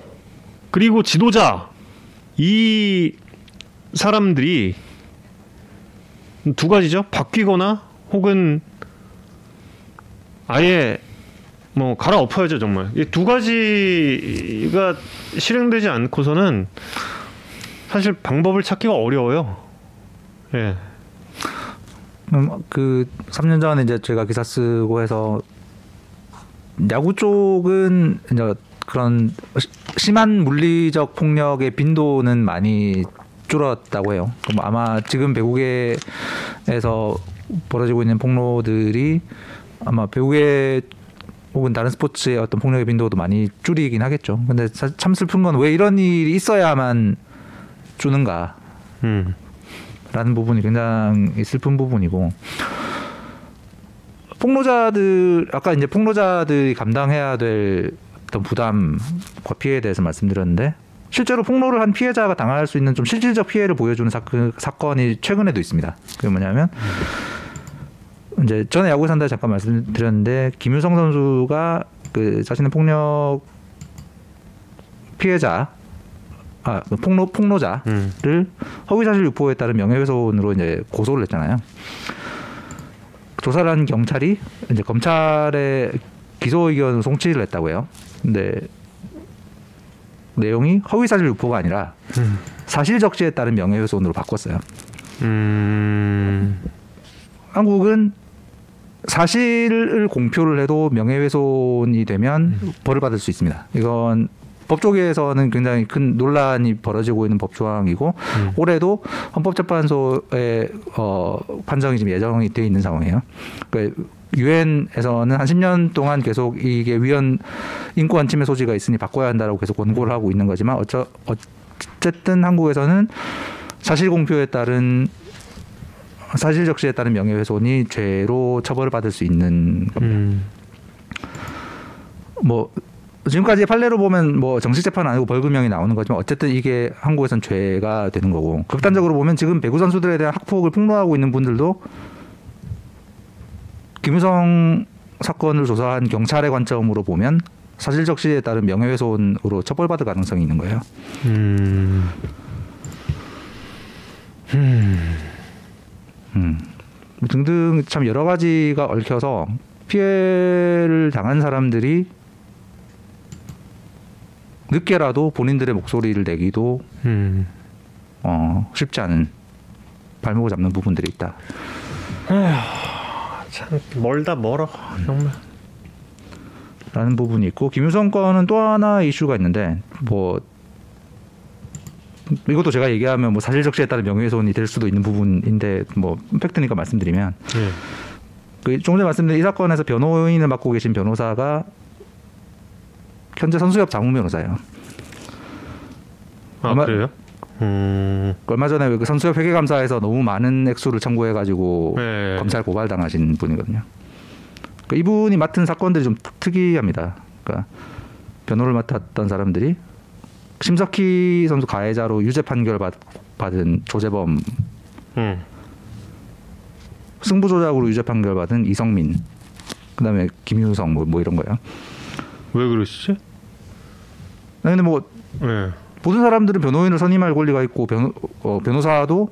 그리고 지도자 이 사람들이 두 가지죠. 바뀌거나 혹은 아예 뭐 갈아엎어야죠 정말. 이 두 가지가 실행되지 않고서는 사실 방법을 찾기가 어려워요. 예. 음, 그 3년 전에 이제 제가 기사 쓰고 해서 야구 쪽은 이제 그런 시- 심한 물리적 폭력의 빈도는 많이 줄었다고 해요. 그럼 아마 지금 배구계에서 벌어지고 있는 폭로들이 아마 배구계 혹은 다른 스포츠의 어떤 폭력의 빈도도 많이 줄이긴 하겠죠. 근데 사- 참 슬픈 건 왜 이런 일이 있어야만 주는가? 음. 라는 부분이 굉장히 슬픈 부분이고 폭로자들 아까 이제 폭로자들이 감당해야 될 어떤 부담과 피해에 대해서 말씀드렸는데 실제로 폭로를 한 피해자가 당할 수 있는 좀 실질적 피해를 보여주는 사, 그 사건이 최근에도 있습니다. 그게 뭐냐면 이제 전에 야구 산다 잠깐 말씀드렸는데 김유성 선수가 그 자신의 폭력 피해자 아그 폭로 폭로자 음. 를 허위사실 유포에 따른 명예훼손으로 이제 고소를 했잖아요. 조사를 한 경찰이 이제 검찰에 기소 의견 송치를 했다고 해요. 근데 내용이 허위사실 유포가 아니라 음. 사실 적시에 따른 명예훼손으로 바꿨어요. 음. 한국은 사실을 공표를 해도 명예훼손이 되면 벌을 받을 수 있습니다. 이건 법조계에서는 굉장히 큰 논란이 벌어지고 있는 법조항이고 음. 올해도 헌법재판소의 어, 판정이 지금 예정이 돼 있는 상황이에요. 그 유엔에서는 한 10년 동안 계속 이게 위헌 인권 침해 소지가 있으니 바꿔야 한다라고 계속 권고를 하고 있는 거지만 어쩌, 어쨌든 한국에서는 사실 공표에 따른 사실 적시에 따른 명예훼손이 죄로 처벌을 받을 수 있는 겁니다. 음. 뭐 지금까지 판례로 보면 뭐 정식 재판 아니고 벌금형이 나오는 거지만 어쨌든 이게 한국에선 죄가 되는 거고 극단적으로 보면 지금 배구 선수들에 대한 학폭을 폭로하고 있는 분들도 김유성 사건을 조사한 경찰의 관점으로 보면 사실 적시에 따른 명예훼손으로 처벌받을 가능성이 있는 거예요. 음. 음. 등등 참 여러 가지가 얽혀서 피해를 당한 사람들이 늦게라도 본인들의 목소리를 내기도 음. 어, 쉽지 않은 발목을 잡는 부분들이 있다. 참 멀다 멀어 정말. 라는 부분이 있고 김유성 건은 또 하나 이슈가 있는데 뭐 이것도 제가 얘기하면 뭐 사실 적시에 따른 명예훼손이 될 수도 있는 부분인데 뭐 팩트니까 말씀드리면 예. 그 조금 전에 말씀드린 이 사건에서 변호인을 맡고 계신 변호사가 현재 선수협 자문 변호사예요. 아 아마- 그래요? 음. 얼마 전에 그 선수협 회계 감사에서 너무 많은 액수를 청구해 가지고 네. 검찰 고발 당하신 분이거든요. 그 이분이 맡은 사건들이 좀 특- 특이합니다. 그러니까 변호를 맡았던 사람들이 심석희 선수 가해자로 유죄 판결 받, 받은 조재범 음. 승부 조작으로 유죄 판결 받은 이성민, 그다음에 김유성 뭐, 뭐 이런 거예요. 왜 그러시지? 아니, 근데 뭐 네. 모든 사람들은 변호인을 선임할 권리가 있고 변호, 어, 변호사도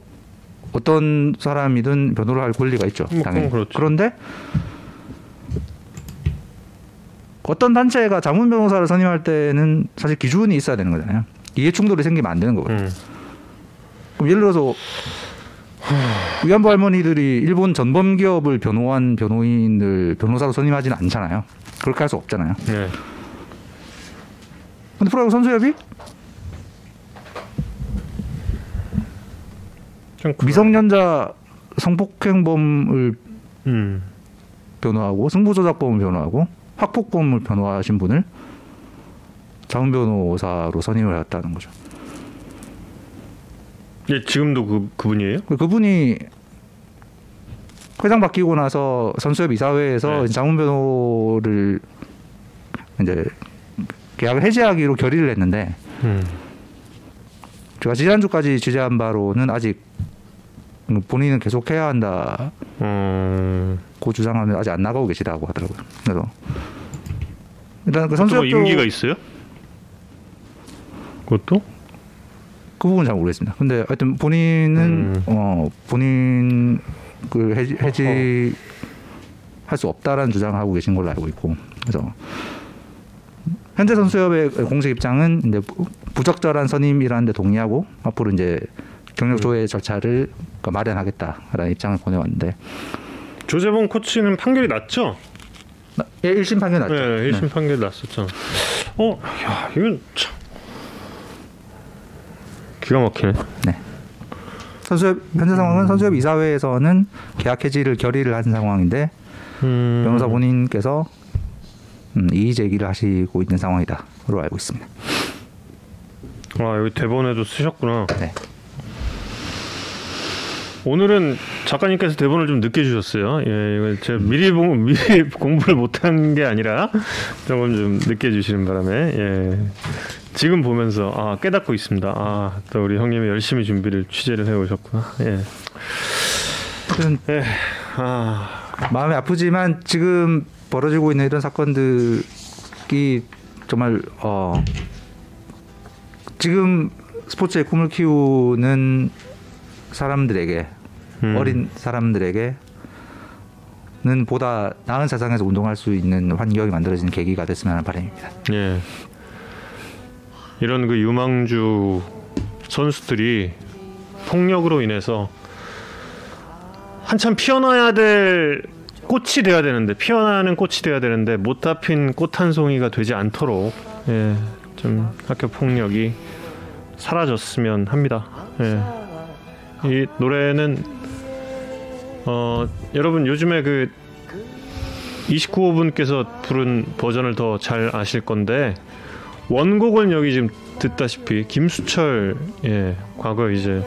어떤 사람이든 변호를 할 권리가 있죠. 뭐 당연히. 그렇죠. 그런데 어떤 단체가 자문 변호사를 선임할 때는 사실 기준이 있어야 되는 거잖아요. 이해 충돌이 생기면 안 되는 거거든요. 음. 그럼 예를 들어서 위안부 할머니들이 일본 전범 기업을 변호한 변호인을 변호사로 선임하지는 않잖아요. 그렇게 할 수 없잖아요. 네. 근데 프로야구 선수협이 미성년자 성폭행범을 음. 변호하고 승부조작범을 변호하고 학폭범을 변호하신 분을 자문 변호사로 선임을 했다는 거죠. 예, 지금도 그 그분이에요? 그- 그분이 회장 바뀌고 나서 선수협 이사회에서 네. 자문 변호를 이제 계약을 해지하기로 결의를 했는데 음. 제가 지난주까지 취재한 바로는 아직 본인은 계속 해야 한다고 어. 주장하면 아직 안 나가고 계시다고 하더라고요. 그래서 일단 그 선수협 뭐 임기가 있어요? 그것도? 그 부분 잘 모르겠습니다. 근데 하여튼 본인은 음. 어 본인 그 해지, 해지 할 수 없다라는 주장을 하고 계신 걸로 알고 있고 그래서 현재 선수협의 공식 입장은 이제 부- 부적절한 선임이라는 데 동의하고 앞으로 이제 경력 조회 절차를 그러니까 마련하겠다라는 입장을 보내왔는데 조재범 코치는 판결이 났죠? 예, 1심 판결 났죠. 네, 1심 판결이 났었잖아. 어, 야, 이건 참 기가 막히네. 네. 선수협 현재 상황은 선수협 이사회에서는 계약 해지를 결의를 한 상황인데 음. 변호사 본인께서 음, 이의 제기를 하시고 있는 상황이다로 알고 있습니다. 아, 여기 대본에도 쓰셨구나. 네. 오늘은 작가님께서 대본을 좀 늦게 주셨어요. 예, 제가 미리 본 미리 *laughs* 공부를 못한 게 아니라 조금 좀 늦게 주시는 바람에 예. 지금 보면서 아 깨닫고 있습니다. 아 또 우리 형님이 열심히 준비를 취재를 해 오셨구나. 예. 예. 아 마음이 아프지만 지금 벌어지고 있는 이런 사건들이 정말 어 지금 스포츠의 꿈을 키우는 사람들에게 음. 어린 사람들에게는 보다 나은 세상에서 운동할 수 있는 환경이 만들어지는 계기가 됐으면 하는 바람입니다. 예. 이런 그 유망주 선수들이 폭력으로 인해서 한참 피어나야 될 꽃이 돼야 되는데 피어나는 꽃이 돼야 되는데 못 다 핀 꽃 한 송이가 되지 않도록 예, 좀 학교 폭력이 사라졌으면 합니다. 예. 이 노래는 어 여러분 요즘에 그 29호분께서 부른 버전을 더 잘 아실 건데 원곡은 여기 지금 듣다시피 김수철 예 과거 이제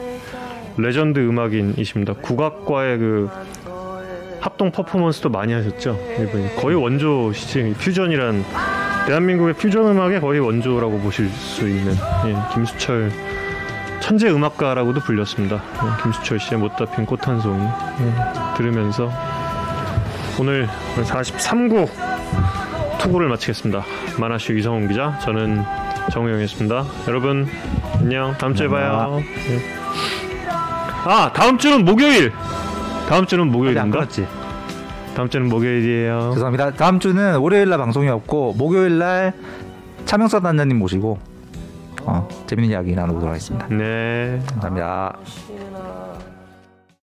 레전드 음악인이십니다. 국악과의 그 합동 퍼포먼스도 많이 하셨죠. 이분이 거의 원조 시즌 퓨전이란 대한민국의 퓨전 음악의 거의 원조라고 보실 수 있는 예, 김수철 천재 음악가라고도 불렸습니다. 예, 김수철 씨의 못 다 핀 꽃 한 송이 예, 들으면서 오늘 43구 투구를 마치겠습니다. 만화쇼 이성훈 기자, 저는 정우영이었습니다. 여러분 안녕. 다음 주에 봐요. 예. 아 다음 주는 목요일. 다음 주는 목요일인가? 다음 주는 목요일이에요. 죄송합니다. 다음 주는 월요일 날 방송이 없고 목요일 날 차명서 단장님 모시고 어, 재밌는 이야기 나눠보도록 하겠습니다. 네. 감사합니다.